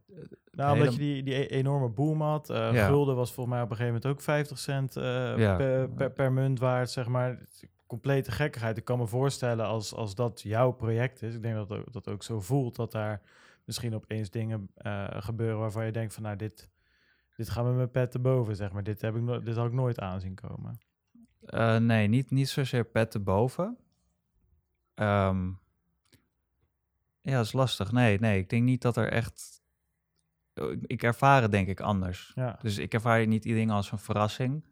Nou, hele- omdat je die, die e- enorme boom had. eh, Ja. Gulden was volgens mij op een gegeven moment ook 50 cent eh, Ja. per, per, per munt waard, zeg maar. Complete gekkigheid. Ik kan me voorstellen als, als dat jouw project is. Ik denk dat ook- dat ook zo voelt dat daar misschien opeens dingen eh, gebeuren waarvan je denkt van nou, dit, dit gaan we met mijn pet te boven, zeg maar. Dit, heb ik no- dit had ik nooit aanzien komen. eh, nee, niet, niet zozeer pet erboven. Ehm ja, dat is lastig. Nee, nee, ik denk niet dat er echt... Ik, ik ervaar het denk ik anders. Ja, Dus ik ervaar niet die dingen als een verrassing.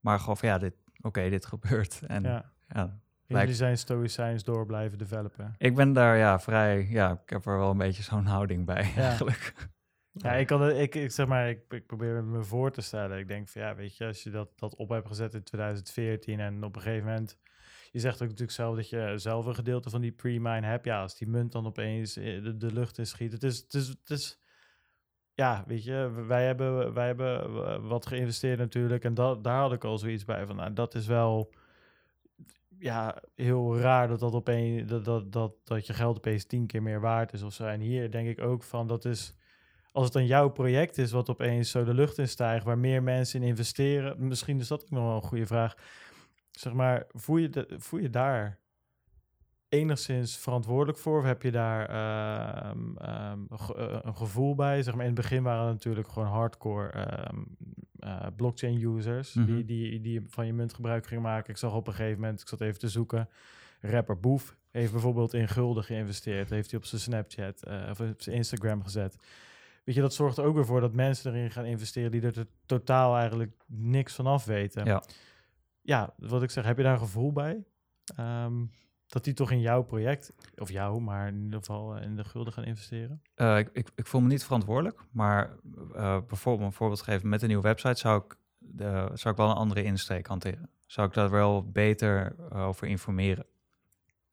Maar gewoon van ja, dit, oké, dit gebeurt. En ja. ja. En jullie zijn stoïcijns door blijven developen. ik ben daar ja vrij, ja, ik heb er wel een beetje zo'n houding bij Ja. eigenlijk. Ja, ik, kan ik, ik zeg maar, ik, ik probeer me voor te stellen. Ik denk van ja, weet je, als je dat, dat op hebt gezet in 2014 en op een gegeven moment, je zegt ook natuurlijk zelf dat je zelf een gedeelte van die pre-mine hebt. Ja, als die munt dan opeens eh, de, de lucht in schiet. Het is, het is, het is, ja, weet je, wij hebben, wij hebben wat geïnvesteerd natuurlijk en dat, daar had ik al zoiets bij van, nou, dat is wel, ja, heel raar dat dat opeens, dat, dat, dat, dat je geld opeens tien keer meer waard is of zo. En hier denk ik ook van, dat is als het dan jouw project is wat opeens zo de lucht in stijgt, waar meer mensen in investeren, misschien is dat ook nog wel een goede vraag. Zeg maar, voel je, voel je daar enigszins verantwoordelijk voor? Of heb je daar ehm, ehm, ge- eh, een gevoel bij? Zeg maar, in het begin waren het natuurlijk gewoon hardcore ehm, eh, blockchain users Mhm. die, die, die van je munt gebruik gingen maken. Ik zag op een gegeven moment, ik zat even te zoeken, rapper Boef heeft bijvoorbeeld in gulden geïnvesteerd. Heeft hij op zijn Snapchat eh, of op zijn Instagram gezet. Weet je, dat zorgt er ook weer voor dat mensen erin gaan investeren die er to- totaal eigenlijk niks van af weten. Ja. ja, wat ik zeg, heb je daar een gevoel bij? Dat die toch in jouw project, of jou, maar in ieder geval eh, in de gulden gaan investeren? Eh, ik, ik, ik voel me niet verantwoordelijk, maar eh, bijvoorbeeld een voorbeeld geven met een nieuwe website zou ik, de, zou ik wel een andere insteek hanteren. Zou ik daar wel beter over informeren.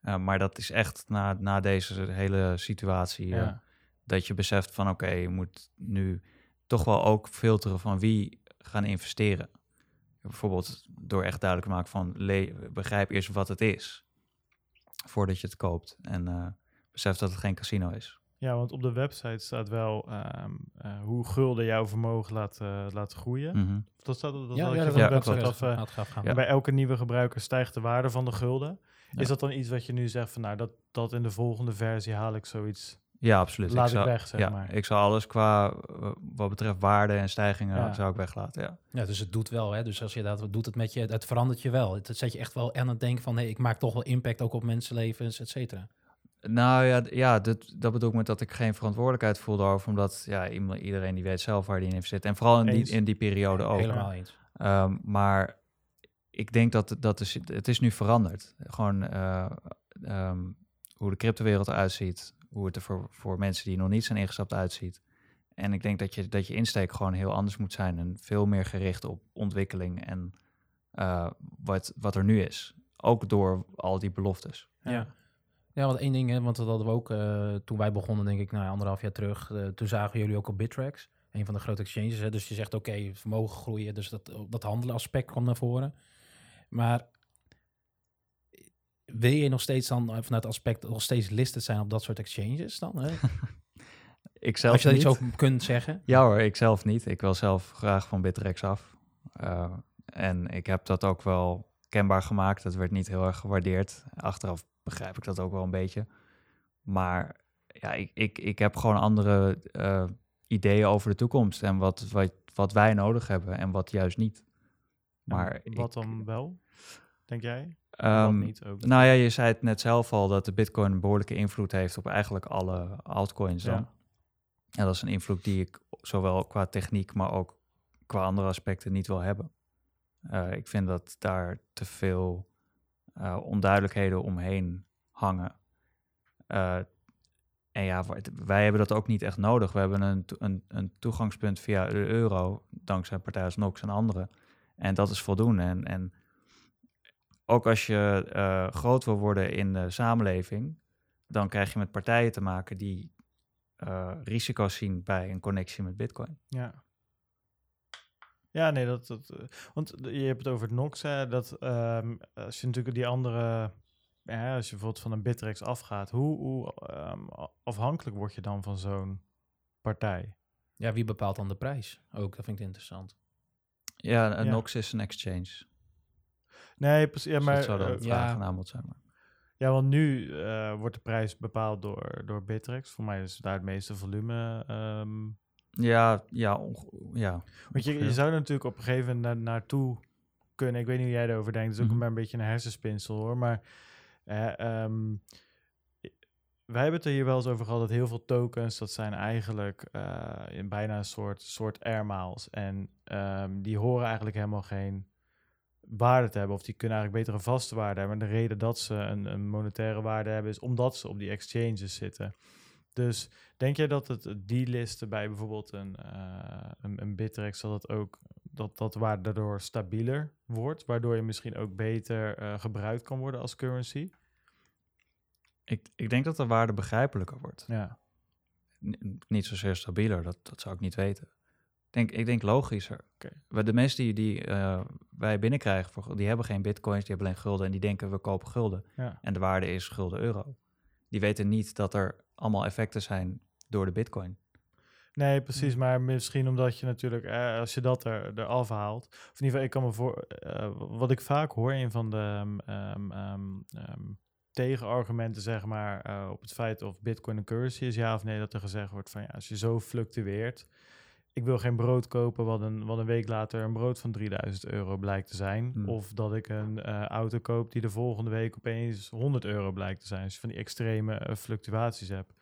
Maar dat is echt na, na deze hele situatie dat je beseft van oké, je moet nu toch wel ook filteren van wie gaan investeren. Bijvoorbeeld door echt duidelijk te maken van begrijp eerst wat het is voordat je het koopt en eh, besef dat het geen casino is. Ja, want op de website staat wel ehm, eh, hoe gulden jouw vermogen laat, eh, laat groeien. Mhm. Dat staat dat Ja, ja, dat van ja, de website klopt. af. Ja. Bij elke nieuwe gebruiker stijgt de waarde van de gulden. Ja. Is dat dan iets wat je nu zegt van nou, dat, dat in de volgende versie haal ik zoiets? Ja, absoluut. Laat ik zou, weg, zeg ja, maar. Ik zou alles qua wat betreft waarde en stijgingen Ja. zou ik weglaten. Ja. Ja, dus het doet wel. Hè? Dus als je dat doet, het met je, het verandert je wel. Het, het zet je echt wel aan het denken van, hé, ik maak toch wel impact ook op mensenlevens, et cetera. Nou ja, ja dat, dat bedoel ik met dat ik geen verantwoordelijkheid voel daarover. Omdat ja, iedereen die weet zelf waar die in investeert. En vooral in die, in die periode ook. Helemaal eens. Ehm, maar ik denk dat dat is, het is nu veranderd. Gewoon eh, ehm, hoe de cryptowereld eruit ziet. Hoe het er voor, voor mensen die nog niet zijn ingestapt uitziet. En ik denk dat je, dat je insteek gewoon heel anders moet zijn. En veel meer gericht op ontwikkeling en eh, wat, wat er nu is. Ook door al die beloftes. Ja. Ja, want één ding, hè, want dat hadden we ook eh, toen wij begonnen, denk ik, nou, anderhalf jaar terug. eh, toen zagen jullie ook op Bittrex, een van de grote exchanges. Hè, dus je zegt, oké, vermogen groeien, dus dat, dat handelen aspect kwam naar voren. Maar wil je nog steeds dan eh, vanuit het aspect nog steeds listed zijn op dat soort exchanges dan? Hè? Ik zelf Als je daar niet. iets over kunt zeggen. Ja hoor, ik zelf niet. Ik wil zelf graag van Bittrex af. Eh, en ik heb dat ook wel kenbaar gemaakt. Dat werd niet heel erg gewaardeerd. Achteraf begrijp ik dat ook wel een beetje. Maar ja, ik, ik, ik heb gewoon andere eh, ideeën over de toekomst. En wat, wat, wat wij nodig hebben en wat juist niet. Maar En wat ik- dan wel, denk jij? Ehm, niet ook? nou ja, je zei het net zelf al dat de Bitcoin een behoorlijke invloed heeft op eigenlijk alle altcoins. Dan. Ja. En dat is een invloed die ik zowel qua techniek, maar ook qua andere aspecten niet wil hebben. Eh, ik vind dat daar te veel eh, onduidelijkheden omheen hangen. Eh, en ja, wij hebben dat ook niet echt nodig. We hebben een, een, een toegangspunt via de euro, dankzij partijen als Nox en anderen. En dat is voldoende. En, en ook als je eh, groot wil worden in de samenleving, dan krijg je met partijen te maken die eh, risico's zien bij een connectie met Bitcoin. Ja. Ja, nee, dat, dat eh, want je hebt het over het NOx, hè, dat ehm, als je natuurlijk die andere, ja, als je bijvoorbeeld van een Bittrex afgaat, hoe, hoe ehm, afhankelijk word je dan van zo'n partij? Ja, wie bepaalt dan de prijs? Ook, dat vind ik interessant. Ja, een Ja. Nox is een exchange. Nee, precies. Ja, Dus maar, dat zou dan eh, vraag en aanbod zijn. Maar. ja, want nu eh, wordt de prijs bepaald door, door Bittrex. Voor mij is daar het meeste volume. ehm, Ja, ja, ja. Want je, je zou er natuurlijk op een gegeven moment na, naartoe kunnen. Ik weet niet hoe jij erover denkt. Het is ook Mhm. maar een beetje een hersenspinsel hoor. Maar eh, ehm, wij hebben het er hier wel eens over gehad dat heel veel tokens, dat zijn eigenlijk eh, in bijna een soort, soort airmiles. En ehm, die horen eigenlijk helemaal geen waarde te hebben. Of die kunnen eigenlijk beter een vaste waarde hebben. Maar de reden dat ze een, een monetaire waarde hebben is omdat ze op die exchanges zitten. Dus denk jij dat het delisten bij bijvoorbeeld een, eh een, een Bittrex, dat het ook dat dat waarde daardoor stabieler wordt, waardoor je misschien ook beter eh, gebruikt kan worden als currency? Ik, ik denk dat de waarde begrijpelijker wordt. Ja, N- niet zozeer stabieler, dat, dat zou ik niet weten. Ik denk, ik denk logischer. De mensen die, die eh, wij binnenkrijgen, voor, die hebben geen bitcoins, die hebben alleen gulden en die denken we kopen gulden. ja, En de waarde is gulden euro. Die weten niet dat er allemaal effecten zijn door de bitcoin. Nee, precies. Maar misschien omdat je natuurlijk, eh, als je dat er, eraf haalt. Of in ieder geval, ik kan me voor. eh, wat ik vaak hoor, een van de ehm, ehm, ehm, ehm, tegenargumenten, zeg maar, eh, op het feit of Bitcoin een currency is, ja of nee, dat er gezegd wordt van ja, als je zo fluctueert. Ik wil geen brood kopen wat een, wat een week later een brood van 3000 euro blijkt te zijn. Hmm. Of dat ik een eh, auto koop die de volgende week opeens 100 euro blijkt te zijn. Als je van die extreme eh, fluctuaties hebt.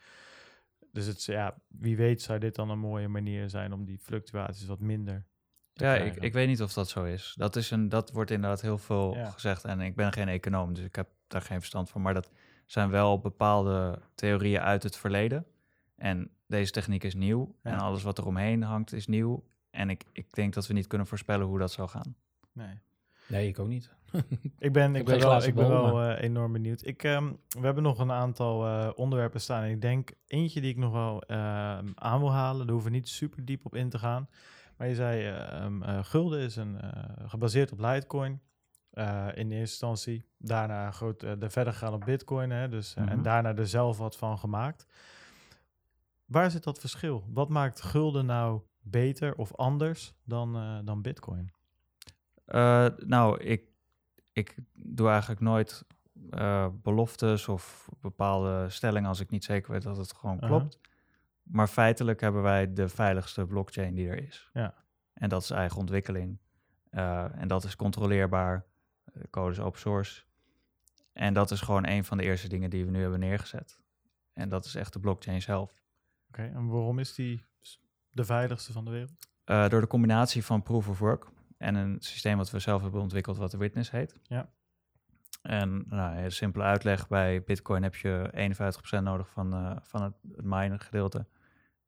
Dus het, ja, wie weet zou dit dan een mooie manier zijn om die fluctuaties wat minder Ja, ik, ik weet niet of dat zo is. Dat, is een, dat wordt inderdaad heel veel Ja. gezegd. En ik ben geen econoom, dus ik heb daar geen verstand van. Maar dat zijn wel bepaalde theorieën uit het verleden. En deze techniek is nieuw. Ja. En alles wat er omheen hangt is nieuw. En ik, ik denk dat we niet kunnen voorspellen hoe dat zou gaan. Nee. Nee, ik ook niet. Ik ben, ik ben wel, ik ben wel eh, enorm benieuwd. Ik, ehm, we hebben nog een aantal eh, onderwerpen staan. En ik denk eentje die ik nog wel ehm, aan wil halen. Daar hoeven we niet super diep op in te gaan. Maar je zei, eh, ehm, eh, gulden is een, eh, gebaseerd op Litecoin. eh, in eerste instantie. Daarna groot, er verder gegaan op Bitcoin. Hè, dus, En Mhm. daarna er zelf wat van gemaakt. Waar zit dat verschil? Wat maakt gulden nou beter of anders dan, eh, dan Bitcoin? Eh, nou, ik, ik doe eigenlijk nooit eh, beloftes of bepaalde stellingen als ik niet zeker weet dat het gewoon klopt. Maar feitelijk hebben wij de veiligste blockchain die er is. Ja. En dat is eigen ontwikkeling. En dat is controleerbaar. De code is open source. En dat is gewoon een van de eerste dingen die we nu hebben neergezet. En dat is echt de blockchain zelf. Oké, en waarom is die de veiligste van de wereld? Eh, door de combinatie van proof of work en een systeem wat we zelf hebben ontwikkeld, wat de Witness heet. Ja. En nou, een simpele uitleg, bij Bitcoin heb je 51% nodig van, eh, van het, het minen gedeelte.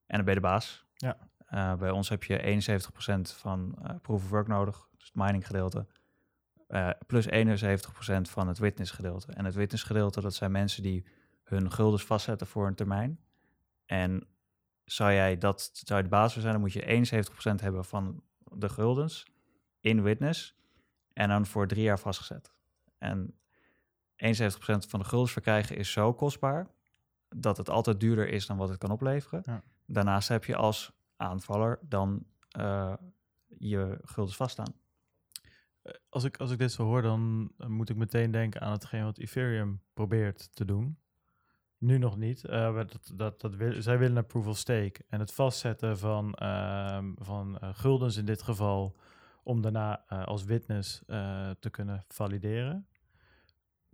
En dan ben je de baas. Ja. Eh, bij ons heb je 71% van proof of work nodig, dus het mining gedeelte. Plus 71% van het witness gedeelte. En het witness gedeelte, dat zijn mensen die hun guldens vastzetten voor een termijn. En zou jij dat, zou je de baas willen zijn, dan moet je 71% hebben van de guldens in witness. En dan voor drie jaar vastgezet. En 71% van de guldens verkrijgen is zo kostbaar dat het altijd duurder is dan wat het kan opleveren. Ja. Daarnaast heb je als aanvaller dan eh, je guldens vaststaan. Eh, Als ik, als ik dit zo hoor, dan eh, moet ik meteen denken aan hetgeen wat Ethereum probeert te doen. Nu nog niet. eh, maar dat, dat, dat wil, zij willen een proof of stake. En het vastzetten van, ehm, van eh, guldens in dit geval, om daarna eh, als witness eh, te kunnen valideren.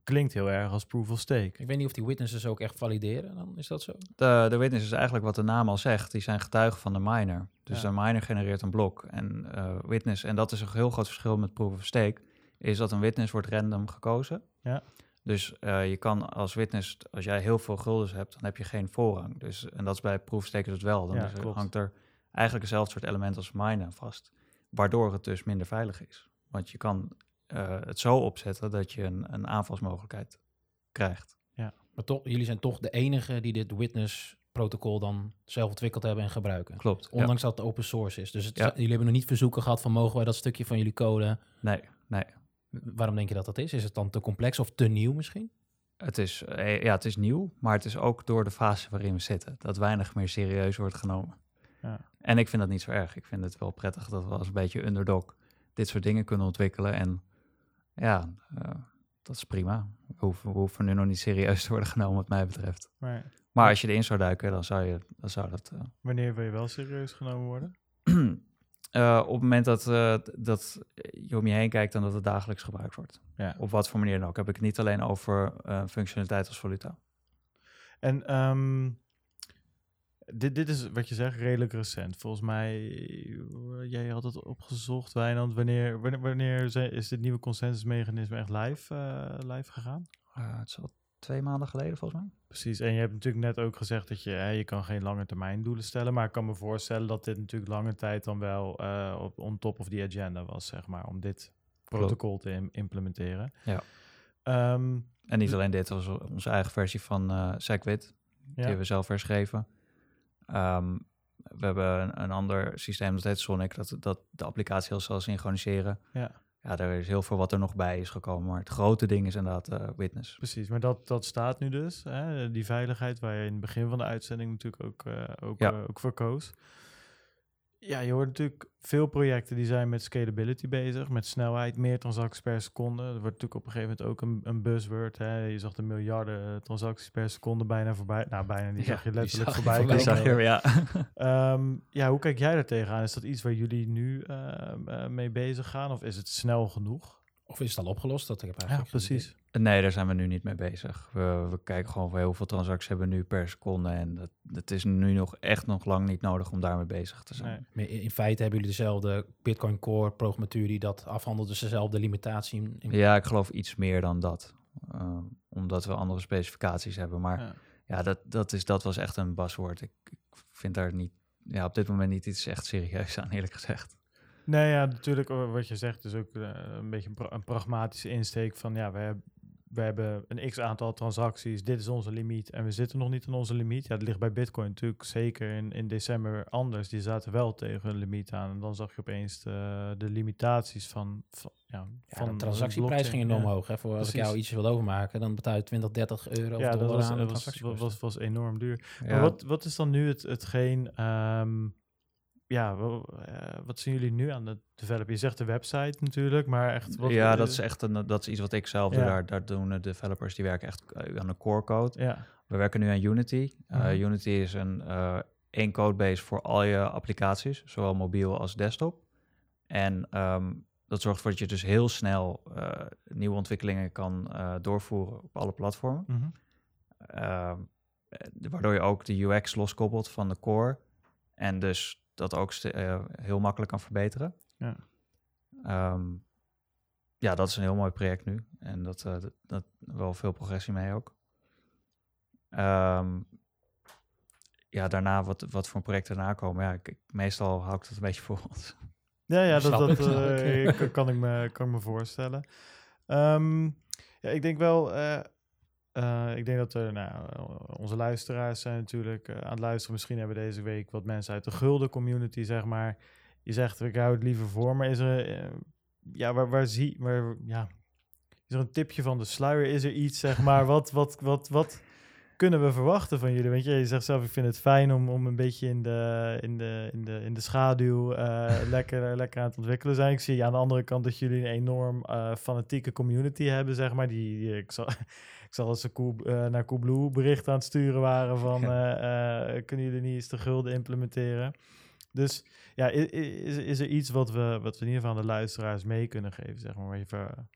klinkt heel erg als proof of stake. Ik weet niet of die witnesses ook echt valideren, dan is dat zo. De, de witness is eigenlijk wat de naam al zegt. Die zijn getuigen van de miner. Dus Ja. een miner genereert een blok. En eh, witness, en dat is een heel groot verschil met proof of stake, is dat een witness wordt random gekozen. Ja. Dus eh, je kan als witness, als jij heel veel guldens hebt, dan heb je geen voorrang. Dus, en dat is bij stake het wel. Dan Ja, hangt er eigenlijk hetzelfde soort element als minen vast. Waardoor het dus minder veilig is. Want je kan eh, het zo opzetten dat je een, een aanvalsmogelijkheid krijgt. Maar toch, jullie zijn toch de enige die dit witness-protocol dan zelf ontwikkeld hebben en gebruiken. Klopt. ja. Ondanks dat het open source is. Dus het, Ja. jullie hebben nog niet verzoeken gehad van mogen wij dat stukje van jullie code. Nee, nee. Waarom denk je dat dat is? Is het dan te complex of te nieuw misschien? Het is, eh, ja, het is nieuw, maar het is ook door de fase waarin we zitten. Dat weinig meer serieus wordt genomen. Ja. En ik vind dat niet zo erg. Ik vind het wel prettig dat we als een beetje underdog dit soort dingen kunnen ontwikkelen. En ja, eh, dat is prima. We hoeven, we hoeven nu nog niet serieus te worden genomen wat mij betreft. Maar Maar als je erin zou duiken, dan zou, je, dan zou dat... eh, wanneer wil je wel serieus genomen worden? eh, op het moment dat, eh, dat je om je heen kijkt en dat het dagelijks gebruikt wordt. Ja. Op wat voor manier dan ook. Heb ik het niet alleen over eh, functionaliteit als valuta. En ehm, dit, dit is wat je zegt, redelijk recent. Volgens mij, jij had het opgezocht, Wijnand. Wanneer, wanneer, wanneer is dit nieuwe consensusmechanisme echt live, eh, live gegaan? Het is al twee maanden geleden volgens mij. Precies, en je hebt natuurlijk net ook gezegd dat je, hè, je kan geen lange termijn doelen stellen, maar ik kan me voorstellen dat dit natuurlijk lange tijd dan wel eh, op on top of the agenda was, zeg maar, om dit protocol te im- implementeren. Ja. Ehm, En niet alleen dit, was onze eigen versie van eh SegWit, die ja. hebben we zelf herschreven. Ehm, we hebben een, een ander systeem, dat heet Sonic, dat, dat de applicatie heel zal synchroniseren. Ja. Ja, er is heel veel wat er nog bij is gekomen, maar het grote ding is inderdaad eh, Witness. Precies, maar dat, dat staat nu dus. Hè? Die veiligheid waar je in het begin van de uitzending natuurlijk ook, eh, ook, Ja. eh, ook voor koos. Ja, je hoort natuurlijk veel projecten die zijn met scalability bezig, met snelheid, meer transacties per seconde. Dat wordt natuurlijk op een gegeven moment ook een, een buzzword. Hè? Je zag de miljarden eh, transacties per seconde bijna voorbij. Nou, bijna, die Ja, zag je die letterlijk zag voorbij. Die zag je, ja. Ehm, ja, hoe kijk jij daar tegenaan? Is dat iets waar jullie nu ehm, eh, mee bezig gaan of is het snel genoeg? Of is het al opgelost? Dat ik heb Ja, eigenlijk geen precies. Nee, daar zijn we nu niet mee bezig. We, we kijken gewoon voor hoeveel transacties hebben we nu per seconde. En dat, het is nu nog echt nog lang niet nodig om daarmee bezig te zijn. Nee. In, feite hebben jullie dezelfde Bitcoin Core programmatuur die dat afhandelt, dus dezelfde limitatie. In, in- Ja, ik geloof iets meer dan dat. Eh, omdat we andere specificaties hebben. Maar Ja. ja, dat, dat, is, dat was echt een buzzword. Ik, ik vind daar niet, ja, op dit moment niet iets echt serieus aan, eerlijk gezegd. Nee, ja, natuurlijk. eh, Wat je zegt is ook eh, een beetje een, pra- een pragmatische insteek van ja, we, heb- we hebben een x aantal transacties, dit is onze limiet en we zitten nog niet aan onze limiet. Ja, dat ligt bij Bitcoin natuurlijk zeker in, in december anders. Die zaten wel tegen een limiet aan en dan zag je opeens de, de limitaties van, van, ja, Ja, van de transactieprijs ging blockchain. enorm Ja. hoog. Hè? Voor als ik jou iets wil overmaken, dan betaal je 20, 30 euro of Ja, dat dollar was, aan een dat was, transactiekosten. was, was enorm duur. Ja, Maar wat, wat is dan nu het, hetgeen... ehm, ja, eh, wat zien jullie nu aan het developen? Je zegt de website natuurlijk, maar echt... Wat, ja, dat is echt een, dat is iets wat ik zelf doe. Daar, daar doen de developers die werken echt eh, aan de core code. Ja, We werken nu aan Unity. Eh. Unity is een eh één codebase voor al je applicaties, zowel mobiel als desktop. En ehm, dat zorgt ervoor dat je dus heel snel nieuwe ontwikkelingen kan doorvoeren op alle platformen. mhm. Ehm, eh, waardoor je ook de UX loskoppelt van de core. En dus dat ook eh, heel makkelijk kan verbeteren. Ja. Ehm, ja, dat is een heel mooi project nu. En dat, eh dat, dat wel veel progressie mee ook. Ehm, ja, daarna, wat, wat voor projecten daarna komen. Ja, ik, meestal hou ik dat een beetje voor ons. Ja, ja, dat, dat eh, kan- ik me, kan ik me voorstellen. Ehm, ja, ik denk wel... eh, ik denk dat er, nou, onze luisteraars zijn natuurlijk eh, aan het luisteren. Misschien hebben deze week wat mensen uit de gulden community, zeg maar. Je zegt, ik hou het liever voor, maar is er... eh, ja, waar, waar zie... Waar, ja, is er een tipje van de sluier? Is er iets, zeg maar, wat, wat, wat, wat kunnen we verwachten van jullie? Want je, je zegt zelf, ik vind het fijn om, om een beetje in de, in de, in de, in de schaduw lekker, lekker aan het ontwikkelen zijn. Ik zie aan de andere kant dat jullie een enorm fanatieke community hebben, zeg maar. Die, die- ik, zal, zal als ze eh, naar Coolblue berichten aan het sturen waren van, eh, eh, kunnen jullie niet eens de gulden implementeren? Dus ja, is, is er iets wat we, wat we in ieder geval aan de luisteraars mee kunnen geven, zeg maar? Ver-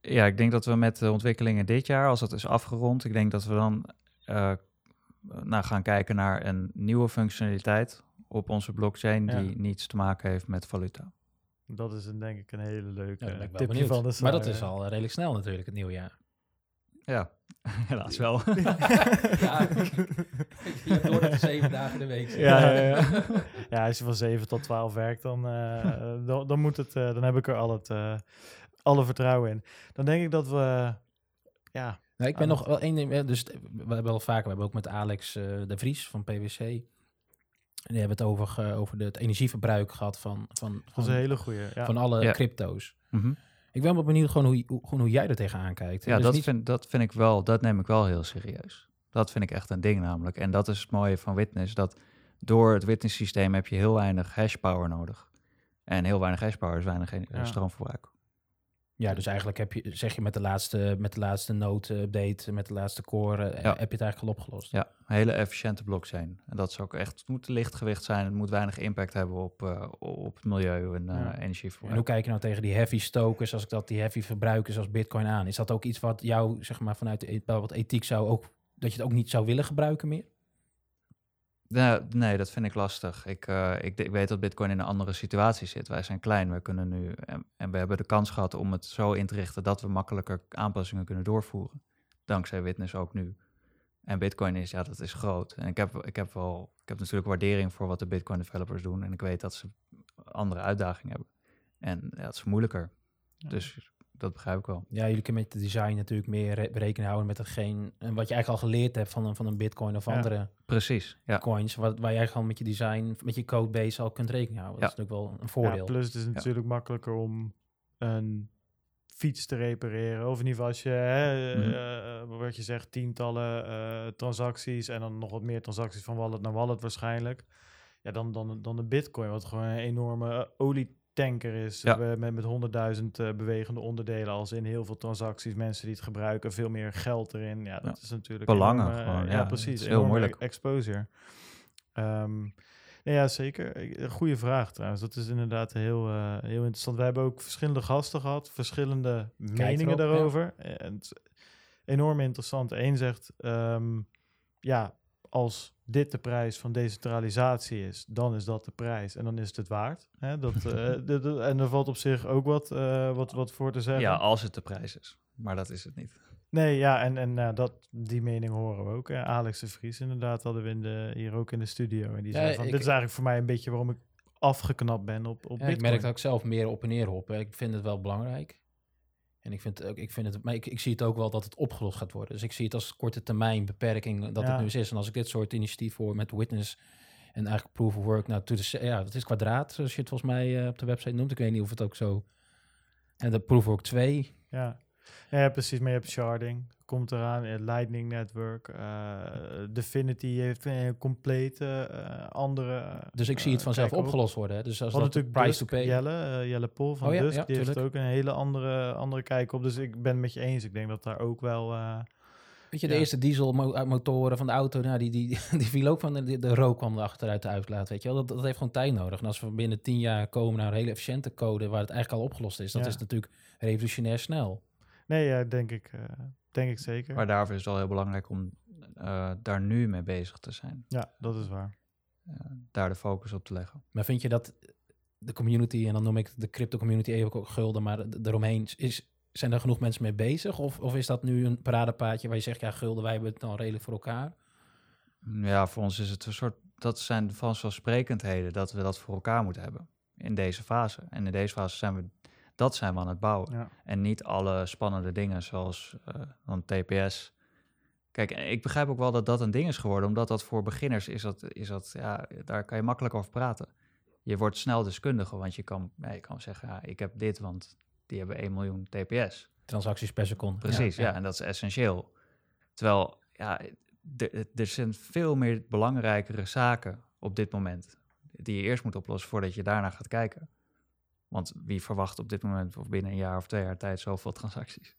Ja, ik denk dat we met de ontwikkelingen dit jaar, als dat is afgerond, ik denk dat we dan uh, nou, gaan kijken naar een nieuwe functionaliteit op onze blockchain Ja. die niets te maken heeft met valuta. Dat is een, denk ik een hele leuke Ja, tipje van de maar dat is al redelijk snel natuurlijk, het nieuwe jaar. Ja, helaas wel. ja, je hebt door dat zeven dagen in de week zit. Ja, ja, ja. ja, als je van 7 tot 12 werkt, dan, eh, dan, dan, moet het, eh, dan heb ik er al het, eh, alle vertrouwen in. Dan denk ik dat we, ja, Nou, ik ben nog wel één ding. Dus we hebben wel vaker, we hebben ook met Alex eh, de Vries van PwC. En die hebben het over, over de, het energieverbruik gehad van, van, dat is van, een hele goeie. Ja. van alle Ja. crypto's. Mhm. Ik ben wel benieuwd gewoon hoe, hoe, gewoon hoe jij er tegenaan kijkt. Ja, Dus dat, niet- vind, dat vind ik wel, dat neem ik wel heel serieus. Dat vind ik echt een ding namelijk. En dat is het mooie van Witness, dat door het Witness systeem heb je heel weinig hash power nodig. En heel weinig hash power is weinig Ja. stroomverbruik. Ja, dus eigenlijk heb je, zeg je met de laatste, met de laatste node-update, met de laatste core, eh, Ja. heb je het eigenlijk al opgelost. Ja, een hele efficiënte blockchain. En dat is ook echt, het moet lichtgewicht zijn, het moet weinig impact hebben op, eh, op het milieu en Ja. energieverbruik. En hoe kijk je nou tegen die heavy stokers, als ik dat, die heavy verbruikers als bitcoin aan? Is dat ook iets wat jou, zeg maar, vanuit de, e- wat ethiek zou ook, dat je het ook niet zou willen gebruiken meer? Nee, nee, dat vind ik lastig. Ik, eh, ik, ik weet dat Bitcoin in een andere situatie zit. Wij zijn klein, we kunnen nu. En, en we hebben de kans gehad om het zo in te richten dat we makkelijker aanpassingen kunnen doorvoeren. Dankzij Witness ook nu. En Bitcoin is, ja, dat is groot. En ik heb, ik heb wel, ik heb natuurlijk waardering voor wat de Bitcoin developers doen. En ik weet dat ze andere uitdagingen hebben. En ja, het is moeilijker. Ja. Dus dat begrijp ik wel. Ja, jullie kunnen met het design natuurlijk meer re- rekening houden met hetgeen, en wat je eigenlijk al geleerd hebt van een, van een bitcoin of Ja. andere Precies, ja. coins, wat, waar je eigenlijk al met je design, met je codebase al kunt rekening houden. Dat is natuurlijk wel een voordeel. Ja, plus het is natuurlijk makkelijker om een fiets te repareren. Of in ieder geval als je, hè, Mhm. eh, wat je zegt, tientallen eh, transacties en dan nog wat meer transacties van wallet naar wallet waarschijnlijk. Ja, dan, dan, dan de bitcoin, wat gewoon een enorme eh, olietanker is. Ja. We- Met, met honderdduizend eh, bewegende onderdelen als in heel veel transacties. Mensen die het gebruiken, veel meer geld erin. Ja, dat Ja. is natuurlijk... Belangen enorme, gewoon, ja, ja. precies. Heel moeilijk. Exposure. Ehm, Nee, ja, zeker. Een goede vraag trouwens. Dat is inderdaad heel, eh, heel interessant. We hebben ook verschillende gasten gehad, verschillende meningen erop, daarover. En enorm interessant. Eén zegt, ehm, ja, als dit de prijs van decentralisatie is, dan is dat de prijs en dan is het het waard. Hè? Dat, eh, de- de- en er valt op zich ook wat, eh, wat, wat voor te zeggen. Ja, als het de prijs is. Maar dat is het niet. Nee, ja, en, en nou, dat, die mening horen we ook. Hè. Alex de Vries inderdaad hadden we in de, hier ook in de studio. En die Ja, zei van, ik- dit is eigenlijk voor mij een beetje waarom ik afgeknapt ben op, op Ja, Bitcoin. ik merk dat ik zelf meer op en neer hop. Ik vind het wel belangrijk. En ik vind, ook, ik vind het, maar ik, ik zie het ook wel dat het opgelost gaat worden. Dus ik zie het als korte termijn beperking dat Ja. het nu eens is. En als ik dit soort initiatief hoor met Witness en eigenlijk proof of work, nou, the, ja, dat is kwadraat, zoals je het volgens mij eh, op de website noemt. Ik weet niet of het ook zo. En de proof of work 2, Ja. Ja, precies. Maar je hebt sharding, komt eraan. eh, Lightning Network. eh Definity heeft een complete eh, andere... Dus ik zie het vanzelf opgelost worden. hè. Dus als dat natuurlijk price to Dusk, pay. Jelle, Jelle Pol van Oh ja, Dusk, ja, die heeft ook een hele andere, andere kijk op. Dus ik ben het met je eens. Ik denk dat daar ook wel... Weet je, de Ja. eerste dieselmotoren van de auto, nou, die, die, die viel ook van, de, de rook kwam er achteruit de uitlaat, weet je wel. Dat, dat heeft gewoon tijd nodig. En als we binnen tien jaar komen naar een hele efficiënte code waar het eigenlijk al opgelost is, dat Ja. is natuurlijk revolutionair snel. Nee, ja, denk ik, eh, denk ik zeker. Maar daarvoor is het wel heel belangrijk om eh, daar nu mee bezig te zijn. Ja, dat is waar. Eh, daar de focus op te leggen. Maar vind je dat de community, en dan noem ik de crypto community even ook gulden, maar eromheen, is, zijn er genoeg mensen mee bezig? Of, of is dat nu een paradepaadje waar je zegt, ja gulden, wij hebben het dan redelijk voor elkaar? Ja, voor ons is het een soort, dat zijn vanzelfsprekendheden dat we dat voor elkaar moeten hebben in deze fase. En in deze fase zijn we, dat zijn we aan het bouwen. Ja. En niet alle spannende dingen zoals eh dan TPS. Kijk, ik begrijp ook wel dat dat een ding is geworden, omdat dat voor beginners is dat, is dat ja, daar kan je makkelijk over praten. Je wordt snel deskundige, want je kan, ja, je kan zeggen, ja, ik heb dit, want die hebben 1 miljoen TPS. Transacties per seconde. Precies, ja, en dat is essentieel. Terwijl, ja, er- er zijn veel meer belangrijkere zaken op dit moment die je eerst moet oplossen voordat je daarna gaat kijken. Want wie verwacht op dit moment of binnen een jaar of twee jaar tijd zoveel transacties?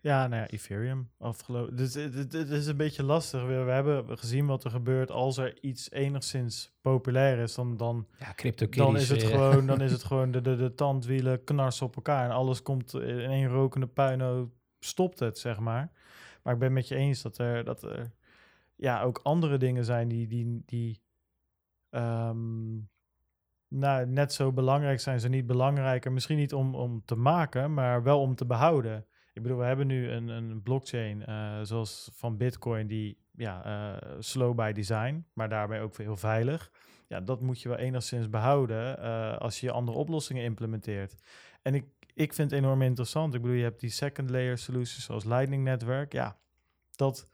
Ja, nou ja, Ethereum afgelopen. Dus het, het is een beetje lastig. We, we hebben gezien wat er gebeurt als er iets enigszins populair is. Dan, dan, Ja, crypto dan is het eh, gewoon, dan is het gewoon de, de, de tandwielen knarsen op elkaar. En alles komt in één rokende puinhoop. Stopt het, zeg maar. Maar ik ben met je eens dat er, dat er ja, ook andere dingen zijn die, die, die ehm, nou, net zo belangrijk zijn. Ze niet belangrijker. Misschien niet om, om te maken, maar wel om te behouden. Ik bedoel, we hebben nu een, een blockchain eh, zoals van Bitcoin, die ja, eh, slow by design, maar daarbij ook heel veilig. Ja, dat moet je wel enigszins behouden eh, als je andere oplossingen implementeert. En ik, ik vind het enorm interessant. Ik bedoel, je hebt die second layer solutions zoals Lightning Network. Ja, dat,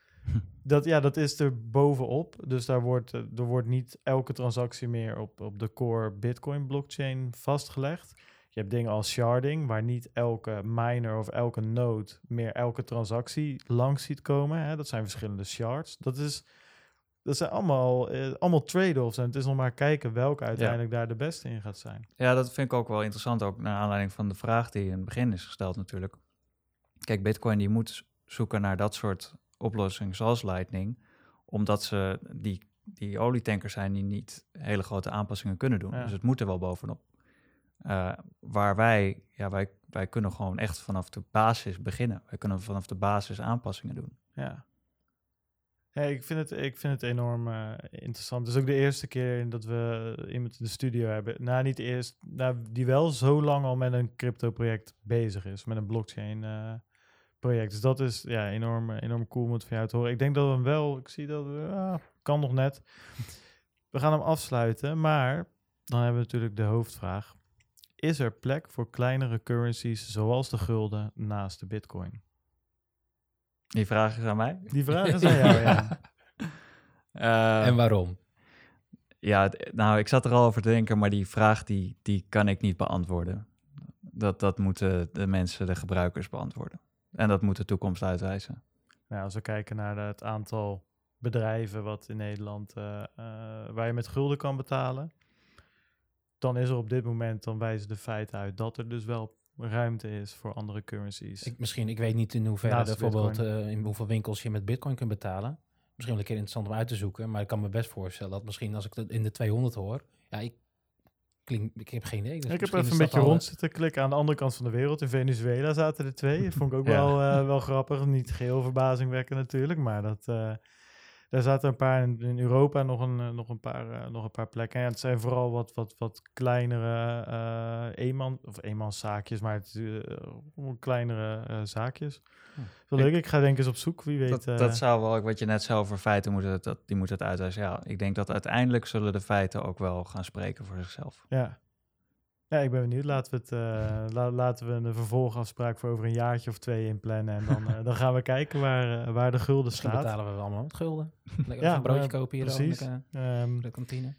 dat, ja, dat is er bovenop. Dus daar wordt, eh, er wordt niet elke transactie meer op, op de core Bitcoin blockchain vastgelegd. Je hebt dingen als sharding, waar niet elke miner of elke node meer elke transactie langs ziet komen. Hè? Dat zijn verschillende shards. Dat, is, dat zijn allemaal, eh, allemaal trade-offs. En het is nog maar kijken welke uiteindelijk daar de beste in gaat zijn. Ja, dat vind ik ook wel interessant, ook naar aanleiding van de vraag die in het begin is gesteld natuurlijk. Kijk, Bitcoin die moet zoeken naar dat soort oplossingen zoals Lightning, omdat ze die, die olietankers zijn die niet hele grote aanpassingen kunnen doen. Ja. Dus het moet er wel bovenop. Eh, waar wij, ja, wij, wij kunnen gewoon echt vanaf de basis beginnen. Wij kunnen vanaf de basis aanpassingen doen. Ja. Ja, ik vind het, ik vind het enorm eh, interessant. Het is ook de eerste keer dat we iemand in de studio hebben. Nou, niet eerst, nou, die wel zo lang al met een crypto-project bezig is, met een blockchain-project. dus dat is ja, enorm, eh, enorm cool om het van jou te horen. Ik denk dat we hem wel, ik zie dat we, ah, kan nog net. We gaan hem afsluiten, maar dan hebben we natuurlijk de hoofdvraag. Is er plek voor kleinere currencies zoals de gulden naast de bitcoin? Die vraag is aan mij. Die vraag is aan jou, ja. Eh, En waarom? Ja, nou, ik zat er al over te denken, maar die vraag die, die kan ik niet beantwoorden. Dat, dat moeten de mensen, de gebruikers beantwoorden. En dat moet de toekomst uitwijzen. Nou, als we kijken naar het aantal bedrijven wat in Nederland eh, eh, waar je met gulden kan betalen, dan is er op dit moment, dan wijzen de feiten uit dat er dus wel ruimte is voor andere currencies. Ik, misschien, ik weet niet in hoeverre bijvoorbeeld eh, in hoeveel winkels je met bitcoin kunt betalen. Misschien wel een keer interessant om uit te zoeken. Maar ik kan me best voorstellen dat misschien als ik dat in de 200 hoor. Ja, ik, klink, ik heb geen idee. Dus ik heb even een beetje rond zitten klikken aan de andere kant van de wereld. In Venezuela zaten er twee. Dat vond ik ook Ja. wel, eh, wel grappig. Niet geheel verbazingwekkend natuurlijk, maar dat, eh, daar zaten een paar in, in Europa nog een, eh, nog een, paar, eh, nog een paar plekken. En ja, het zijn vooral wat, wat, wat kleinere eh eenman, of eenmanszaakjes, maar het, kleinere zaakjes. Hm. Leuk, ik ga denk eens op zoek, wie weet. Dat, dat zou wel, wat je net zei over feiten, moeten het, dat, die moeten het uitwijzen. Ja, ik denk dat uiteindelijk zullen de feiten ook wel gaan spreken voor zichzelf. Ja. Ja, ik ben benieuwd. Laten we, het, eh, la- laten we een vervolgafspraak voor over een jaartje of twee inplannen. En dan, eh, dan gaan we kijken waar, eh, waar de gulden Misschien staat. betalen we allemaal met gulden. Lekker Ja, even een broodje kopen hier precies. ook Ehm, de kantine.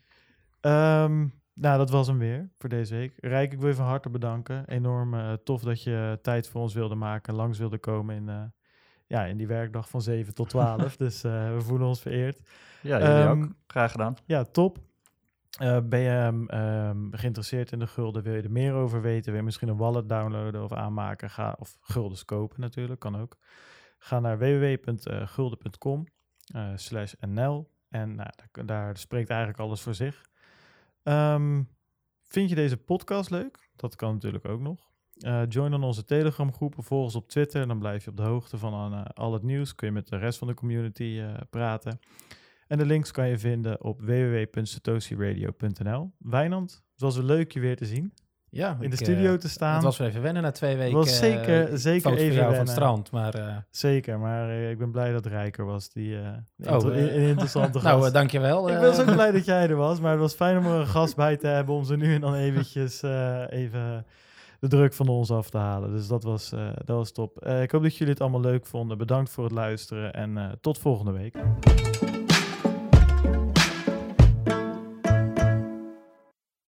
ehm, nou, dat was hem weer voor deze week. Rijk, ik wil je van harte bedanken. Enorm eh, tof dat je tijd voor ons wilde maken. Langs wilde komen in, eh, ja, in die werkdag van 7 tot 12. dus eh, we voelen ons vereerd. Ja, jullie Ehm, ook. Graag gedaan. Ja, top. Eh, ben je ehm, ehm, geïnteresseerd in de gulden? Wil je er meer over weten? Wil je misschien een wallet downloaden of aanmaken? Ga, of guldens kopen natuurlijk, kan ook. Ga naar www.gulden.com eh, slash nl en nou, daar, daar spreekt eigenlijk alles voor zich. Ehm, vind je deze podcast leuk? Dat kan natuurlijk ook nog. Eh, join onze Telegram groep, volg ons op Twitter. Dan blijf je op de hoogte van eh, al het nieuws. Kun je met de rest van de community eh, praten. En de links kan je vinden op www.satoshiradio.nl. Wijnand, het was leuk je weer te zien. Ja, In de ik, studio eh, te staan. Het was weer even wennen na twee weken. was zeker- eh, zeker even van het strand. Maar eh, Zeker, maar ik ben blij dat Rijker was. Die Oh, interessante nou, gast. eh, dankjewel. ik ben zo blij dat jij er was, maar het was fijn om er een gast bij te hebben om ze nu en dan eventjes even de druk van ons af te halen. Dus dat was, dat was top. Ik hoop dat jullie het allemaal leuk vonden. Bedankt voor het luisteren en tot volgende week.